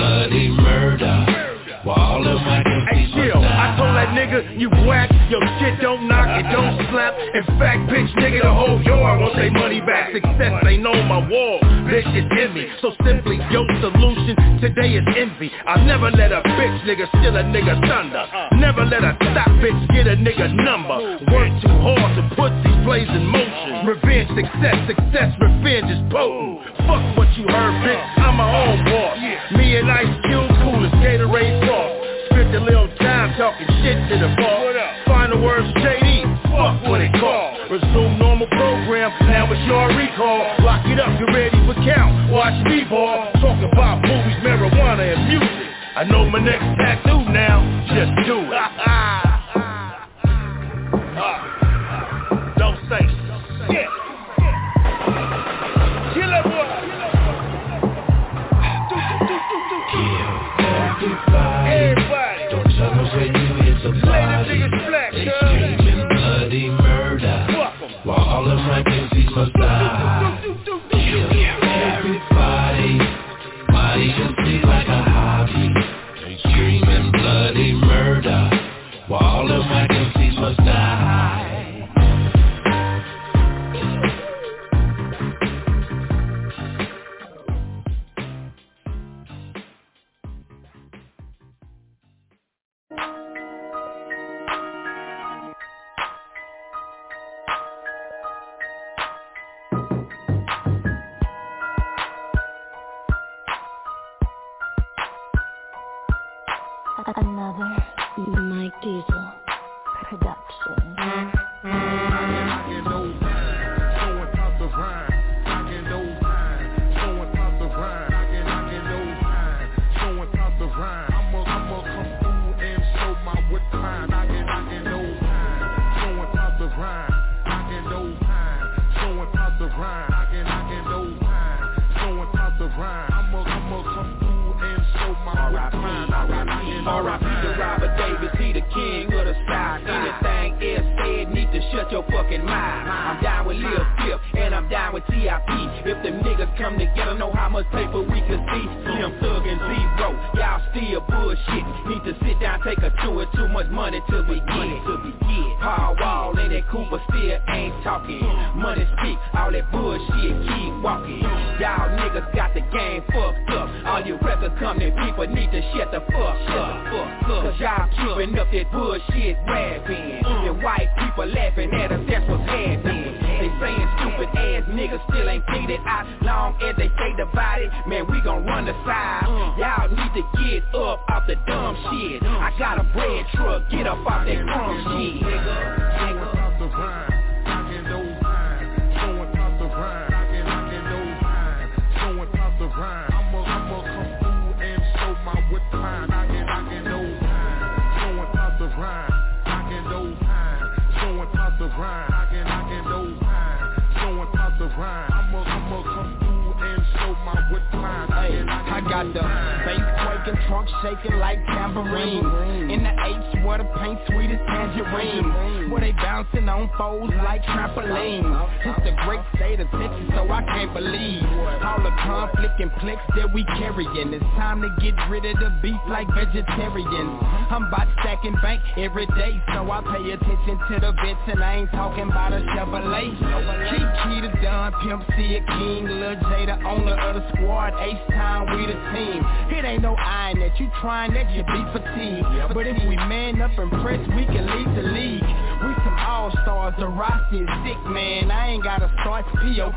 I that nigga, you whack, Yo, shit don't knock, it don't slap. In fact, bitch, nigga, the whole yard won't say money back. Success ain't on my wall, bitch, it's in me. So simply, your solution today is envy. I'll never let a bitch nigga steal a nigga thunder. Never let a stop bitch get a nigga number. Work too hard to put these plays in motion. Revenge, success, success, revenge is potent. Fuck what you heard, bitch, I'm my own boss. Me and Ice Cube, cool as Gatorade Sauce. Spit a little talking shit to the boss. Final words, J Dee, fuck what it call. Resume normal program, now it's your recall. Lock it up, get ready for count. Watch me ball, talk about movies, marijuana, and music. I know my next tattoo now, just do it. *laughs*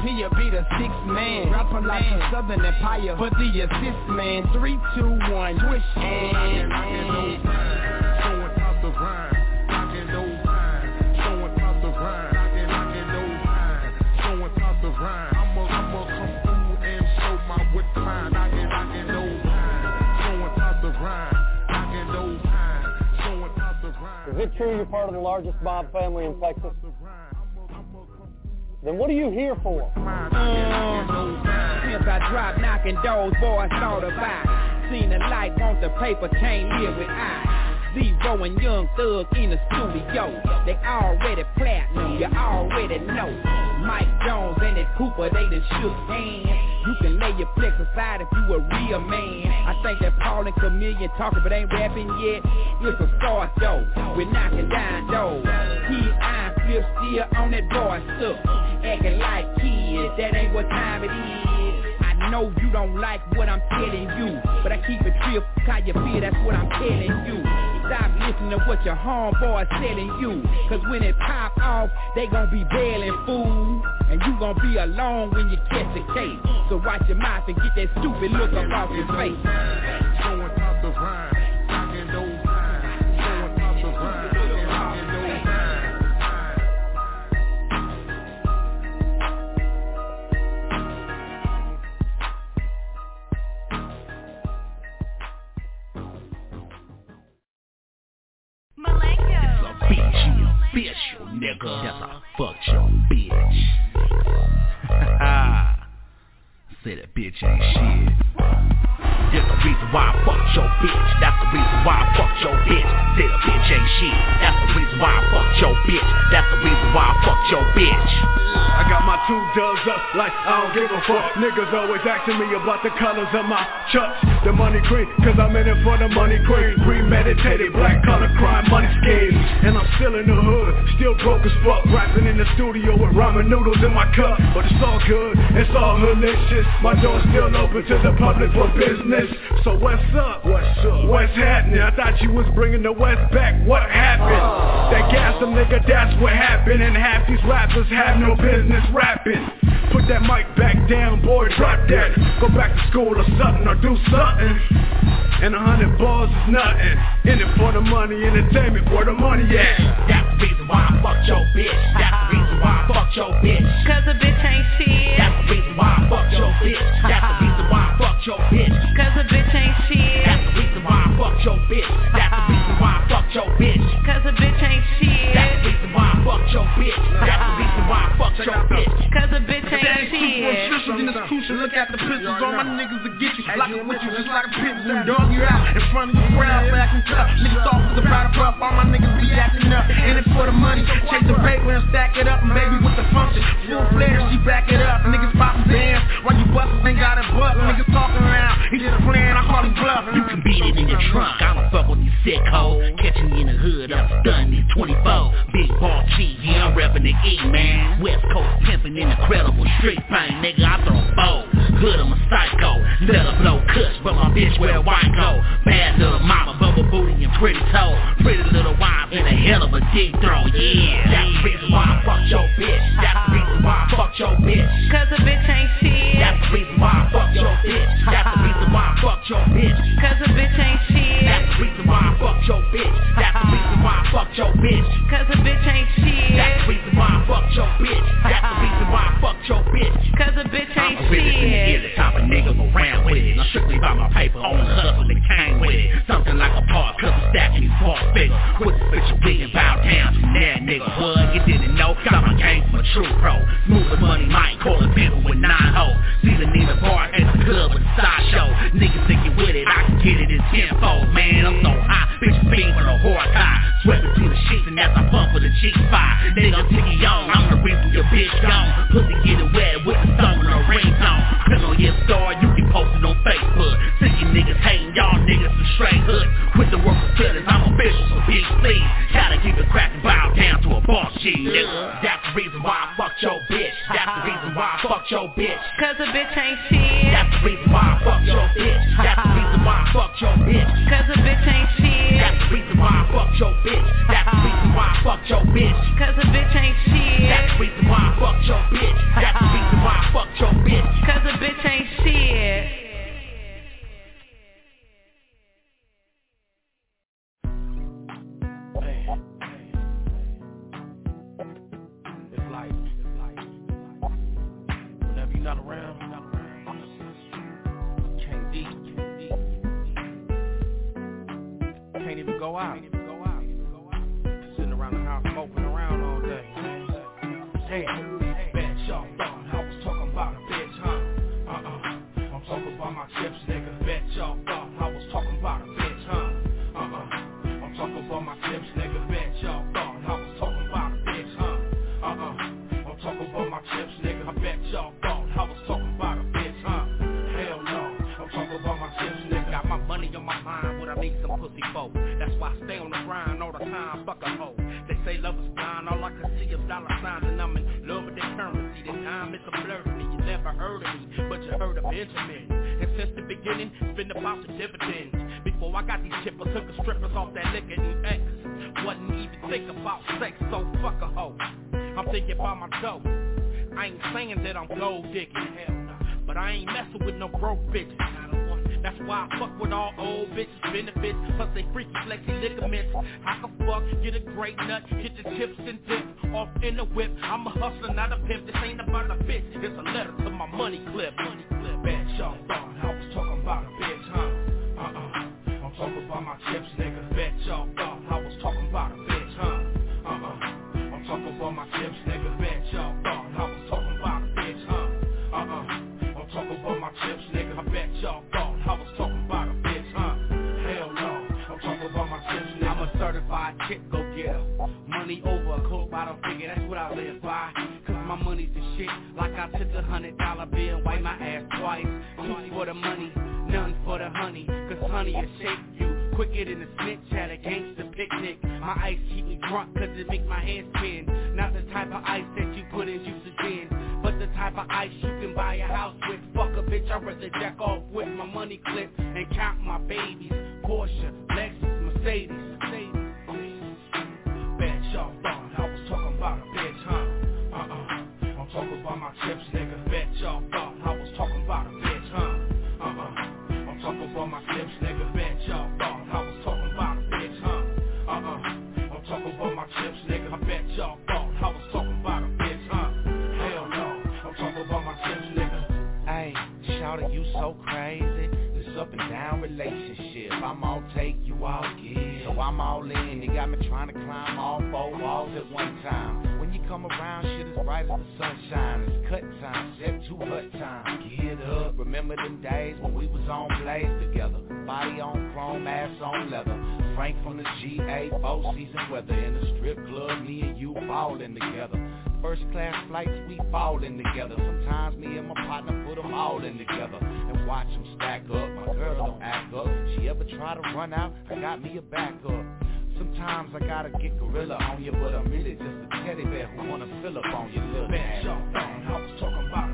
P.O.P. be the sixth man. Rapper like a Southern Empire, but the assist man. Three, two, one, twist and. Is it true you're part of the largest mob family in Texas? Then what are you here for? Since I dropped knocking doors, boys thought about. Seen the light, want the paper, can't live without. Zero and Young Thug in the studio. They already platinum, you already know. Mike Jones and that Cooper, they done shook hands. You can lay your flex aside if you a real man. I think that Paul and Chameleon talking but ain't rapping yet. It's a start though. We're knocking down doors. Kid eye flip still on that stuff. Acting like kids, that ain't what time it is. Know you don't like what I'm telling you, but I keep it real, how you feel, that's what I'm telling you. Stop listening to what your homeboy's telling you, cause when it pop off, they gon' be bailing fool, and you gon' be alone when you catch the case. So watch your mouth and get that stupid look up off your face. Official, nigga. That's a fuck your bitch. *laughs* Say that bitch ain't shit. That's the reason why I fucked your bitch. That's the reason why I fucked your bitch. Say the bitch ain't shit. That's the reason why I fucked your bitch. That's the reason why I fucked your bitch. I got my two dubs up like I don't give a fuck. Niggas always asking me about the colors of my chucks. The money green, cause I'm in it for the money green. Premeditated, black collar crime, money schemes. And I'm still in the hood, still broke as fuck. Rapping in the studio with ramen noodles in my cup. But it's all good, it's all delicious. My door's still open to the public for business. So what's up? What's up? What's happening? I thought you was bringing the West back. What happened? That gas them nigga, that's what happened. And half these rappers have no business rapping. Put that mic back down, boy, drop that. Go back to school or something, or do something. And a hundred balls is nothing. In it for the money, entertainment, where the money at? That's the reason why I fucked your bitch. That's the reason why I fucked your bitch. Cause a bitch ain't shit. That's the reason why I fucked your bitch. That's the reason why I fucked your bitch. Cause a bitch ain't shit. That's the reason why I fucked your bitch. That's the why I fucked your bitch. Cause a bitch ain't shit. That's the reason why I fucked your bitch. That's the reason why I fucked your uh-huh. bitch. Cause a bitch ain't shit. Officials in this crucial, look at the pistols. All my niggas will get you, lock it with you, just like a pit bull. Dog you out in front of your crowd, back and tough. Niggas off with the proud of puff, all my niggas be acting up. In it for the money, chase the paper and stack it up. And baby with the function, full flare, she back it up. Niggas poppin' bands, while you busters ain't got it buck. Niggas talking around, he just playing, I call him bluff. You can beat it in your trunk. I don't fuck with these sick hoes. Catching me in the hood, I'm. These 24. Big ball G, yeah, I'm reppin' the E, man. West Coast pimpin' incredible street pain, nigga. I throw bows. Hood, I'm a psycho. Let her blow kush, but my bitch wear white coat. Bad little mama, bubble booty and pretty toe. Pretty little wife in a hell of a deep throw, yeah. That's the reason why I fucked your bitch. That's the reason why I fucked your bitch. Cause a bitch ain't shit. That's the reason why I fucked your bitch. That's the reason why I fucked your bitch. Cause a bitch ain't shit. Fucked your bitch. That's the reason why I fucked your bitch. Cause a bitch ain't shit. That's the reason why I fucked your bitch. That's the reason why I fucked your bitch. Cause a bitch ain't shit. I'm really shit. the type of nigga go round with it. I'm strictly about my paper on the hustle and came with it. Something like a part, cause I'm stacking these false figures. With the bitch wig and bow down to that nigga. What you didn't know? Got my game from a true pro. Smooth the money, might call a pimple with nine hoes. Nigga, I'm Tiggy on, I'm the reason your bitch gone. Pussy get it wet with the song and a ringtone. Click on your star, you can post it on Facebook. See you niggas hating, y'all niggas some straight hood. Quit the work for fitters, I'm official, so big please. Gotta keep it crackin', bow down to a boss G, nigga. That's the reason why I fucked your bitch. That's the reason why I fucked your bitch. Cause a bitch ain't shit. About my chips, nigga. Bet y'all thought I was talking about a bitch, huh? Uh-uh, I'm talking about my chips, nigga. I bet y'all thought I was talking about a bitch, huh? Hell no, I'm talking about my chips, nigga. Hey, shawty, you so crazy. Up and down relationship. I'm all take, you all give. So I'm all in. You got me trying to climb all four walls at one time. When you come around, shit is bright as the sunshine. It's cut time, step to hut time. Get up. Remember them days when we was on blaze together. Body on chrome, ass on leather. Frank from the GA, four season weather. In the strip club, me and you ballin' together. First class flights, we ballin' together. Sometimes me and my partner put them all in together. And watch them stack up. My girl don't act up. She ever try to run out, I got me a backup. Sometimes I gotta get gorilla on you, but I'm really just a teddy bear who wanna fill up on your little Bet y'all I was talking about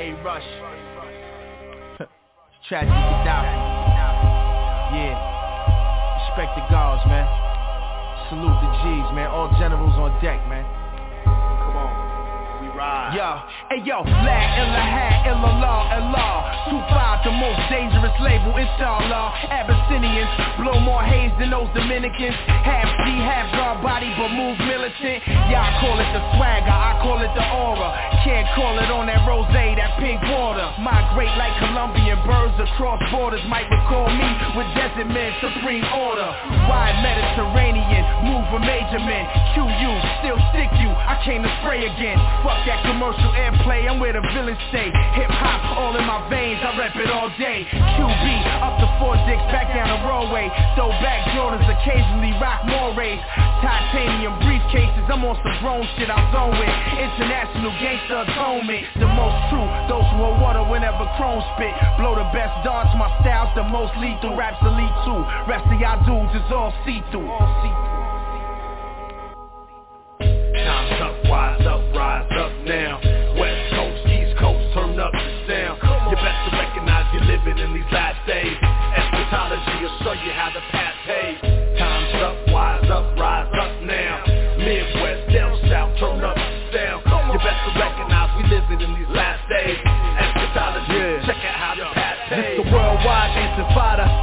A Rush. *laughs* Tragedy Khadafi. Yeah. Respect the gods, man. Salute the G's, man. All generals on deck, man. Ride. Yo, hey yo, La ilaha illallah, Allah. Two five, the most dangerous label, inshallah. Abyssinians blow more haze than those Dominicans. Half G, half guard body, but move militant. Y'all call it the swagger, I call it the aura. Can't call it on that rose, that pink border. Migrate like Colombian birds across borders. Might recall me with desert men, supreme order. Wide Mediterranean, move a major man. QB, still stick you. I came to spray again. Fuck that commercial airplay, I'm where the villains stay. Hip hop all in my veins, I rep it all day. QB, up the four dicks, back down the roadway. Throw back Jordans, occasionally rock more rays. Titanium briefcases, I'm on some grown shit I'm with. International gangster atonement, the most true. Those who are water whenever chrome spit. Blow the best darts, my style's the most lethal. Raps elite too. Rest of y'all dudes is all see-through. All see-through. Time's up, wise up, rise up now. West Coast, East Coast, turn up the sound. You best to recognize you're living in these last days.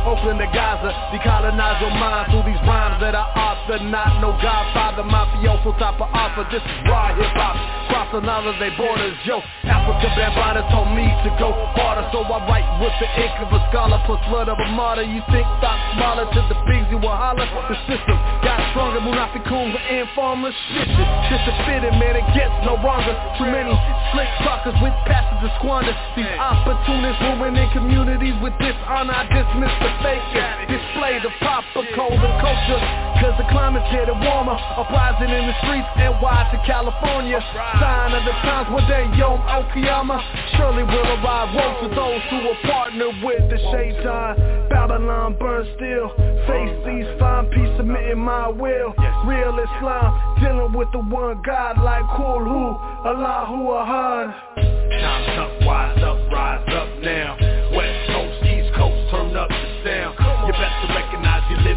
Into Gaza Decolonize your mind through these rhymes that I author. Not no godfather, mafioso type of offer This is raw hip-hop Crossing all of their borders, yo Afrika Bambaataa told me to go harder So I write with the ink of a scholar Plus blood of a martyr. You think thought smaller to the pigs you will holler? The system got stronger Munafiqun were informers. Shit, shit, shit fitting, man It gets no wronger. Too many slick talkers with passes to squander. These opportunists ruining communities with dishonor I dismiss the faking Display the proper code and culture. Cause the climate's getting warmer. Uprising in the streets and NY to California. Sign of the times one day Yom Okiyama. Surely will arrive Woe to those who are partnered with the shaitan Babylon burn still. Face these fine peace submitting my will. Real Islam Dealing with the one God like Kulhu Allahu Ahad. Time's up, wise up, rise up now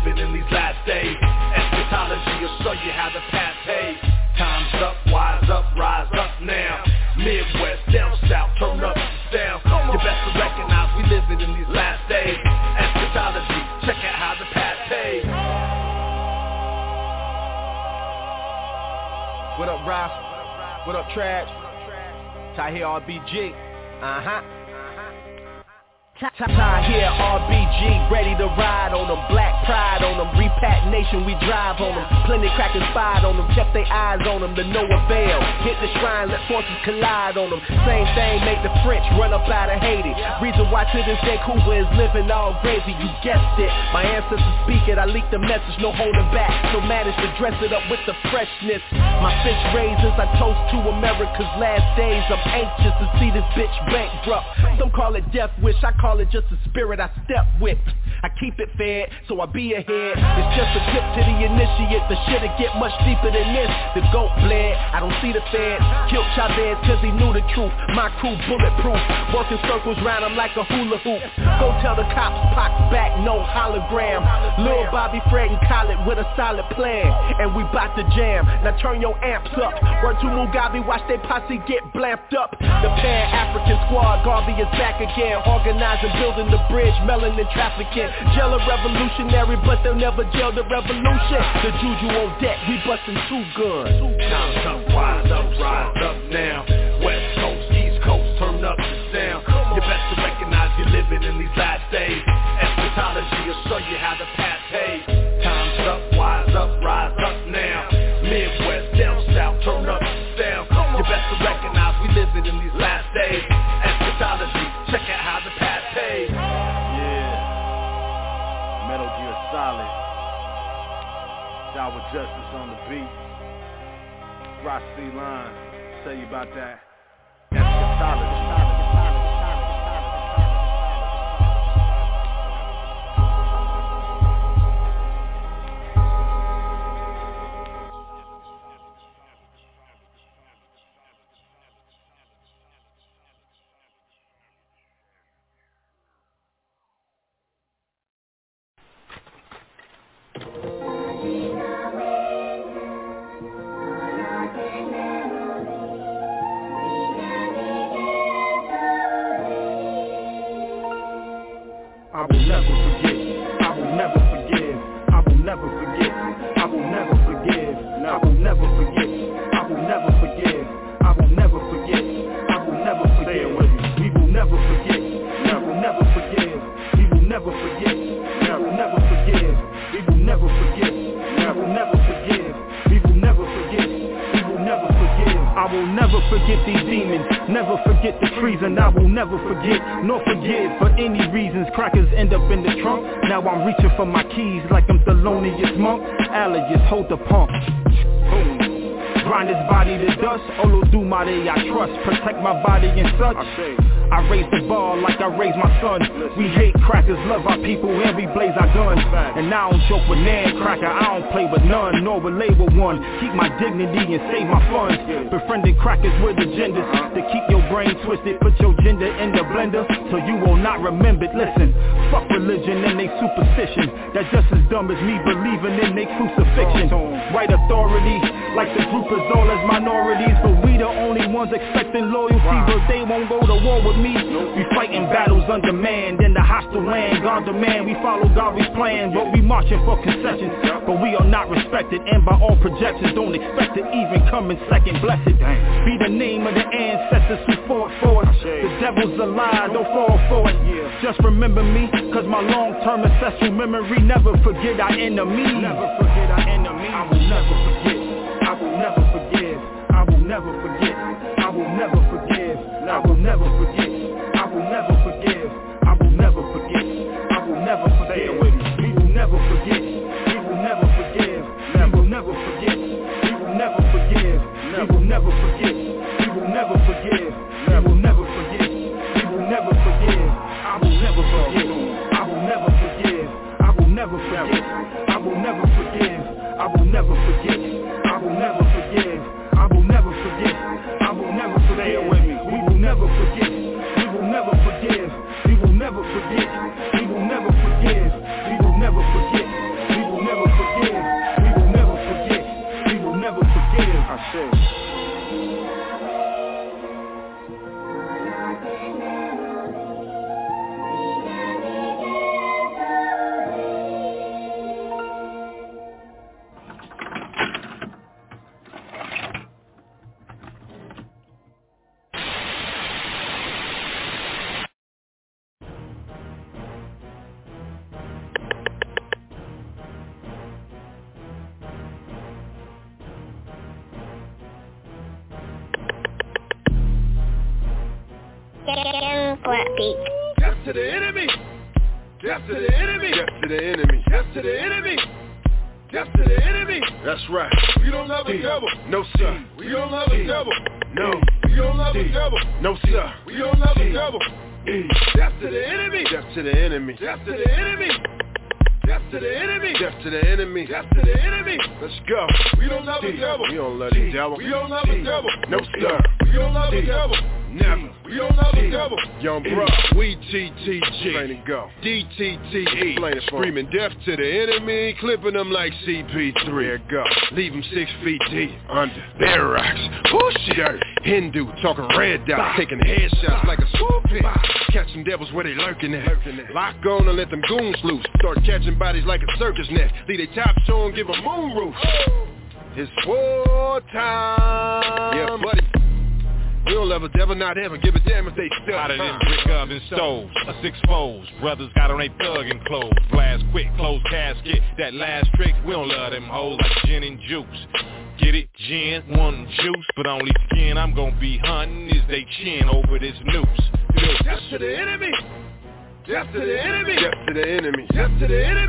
living in these last days Eschatology will show you how the path pays Time's up, wise up, rise up now Midwest, down south, turn up sound You best to recognize we living in these last days Eschatology, check out how the path pays What up, Ross? What up, Trash? Tahir, RBG. Uh-huh. Tahir, RBG, ready to ride on them Black pride on them, repack nation, we drive on them Plenty crackers spied on them, kept their eyes on them To no avail, hit the shrine, let forces collide on them Same thing make the French run up out of Haiti. Reason why to this day Cuba is living all crazy, you guessed it. My ancestors speak it, I leak the message, no holding back. So managed to dress it up with the freshness. My fish raisins, I toast to America's last days. I'm anxious to see this bitch bankrupt. Some call it death wish, I call it just a spirit I step with. I keep it fed, so I be ahead. It's just a tip to the initiate. The shit'll get much deeper than this. The goat bled, I don't see the feds. Killed Chavez cause he knew the truth. My crew bulletproof. Working circles round him like a hula hoop. Go tell the cops, Pac back, no hologram. Lil Bobby Fred and Khaled with a solid plan. And we bout to jam, now turn your amps up. Word to Mugabe, watch they posse get blamped up. The Pan-African squad, Garvey is back again Organizing, building the bridge, melanin trafficking. Jail a revolutionary, but they'll never jail the revolution. The juju on deck, we busting two guns. Time's up, wise up, rise up now. West Coast, East Coast, turn up the sound. You best to recognize you're living in these last days C Line, tell you about that. Eschatology. Now I'm reaching for my keys like I'm Thelonious Monk. Alias, hold the pump. Grind his body to dust. Olodumare, I trust. Protect my body and such. I raise the bar like I raise my son. We hate crackers, love our people, and we blaze our guns. And I don't joke with Nan Cracker, I don't play with none, nor relay with one. Keep my dignity and save my funds. Befriending crackers with agendas to keep your brain twisted. Put your gender in the blender so you will not remember it. Listen, fuck religion and they superstition. That's just as dumb as me believing in they crucifixion. Right authority, like the group is all as minorities, but we the only ones expecting loyalty, but they won't go to war with me. We fighting battles under man, In the hostile land. God demand we follow God's plan, but we marching for concessions. But we are not respected, and by all projections, don't expect to even come in second. Blessed be the name of the ancestors who fought for us. The devil's a lie, don't fall for it. Just remember me, cause my long-term ancestral memory never forget our enemies. Never forget our enemies. I will never forget. Never forget. I will never forgive. I will never forget. I will never forgive. I will never forget. I will never forgive. We will never forget. We will never forgive. We will never forget. We will never forgive. We will never forget. We will never forgive. We will never forget. We will never forgive. I will never forget. I will never forgive. I will never forget. I will never forgive. I will never forget. Plain go. DTTE. Screaming death to the enemy, clipping them like CP3. There go. Leave them six feet deep. Under. Bare rocks. Push dirt. Hindu talking red dot. Taking headshots like a swoop hit. Catch them devils where they lurking at. Lock on and let them goons loose. Start catching bodies like a circus net. Leave they tops on, give a moon roof. It's war time. Yeah, buddy. We don't love a devil, not ever. Give a damn if they still. Hotter than brick oven stoves, a six foes. Brothers got on they thuggin' clothes. Blast quick, close casket. That last trick, we don't love them hoes like gin and juice. Get it, gin, one juice, but only skin I'm gonna be hunting is they chin over this noose. Death to the enemy. Death to the enemy. Death to the enemy. Death to the enemy.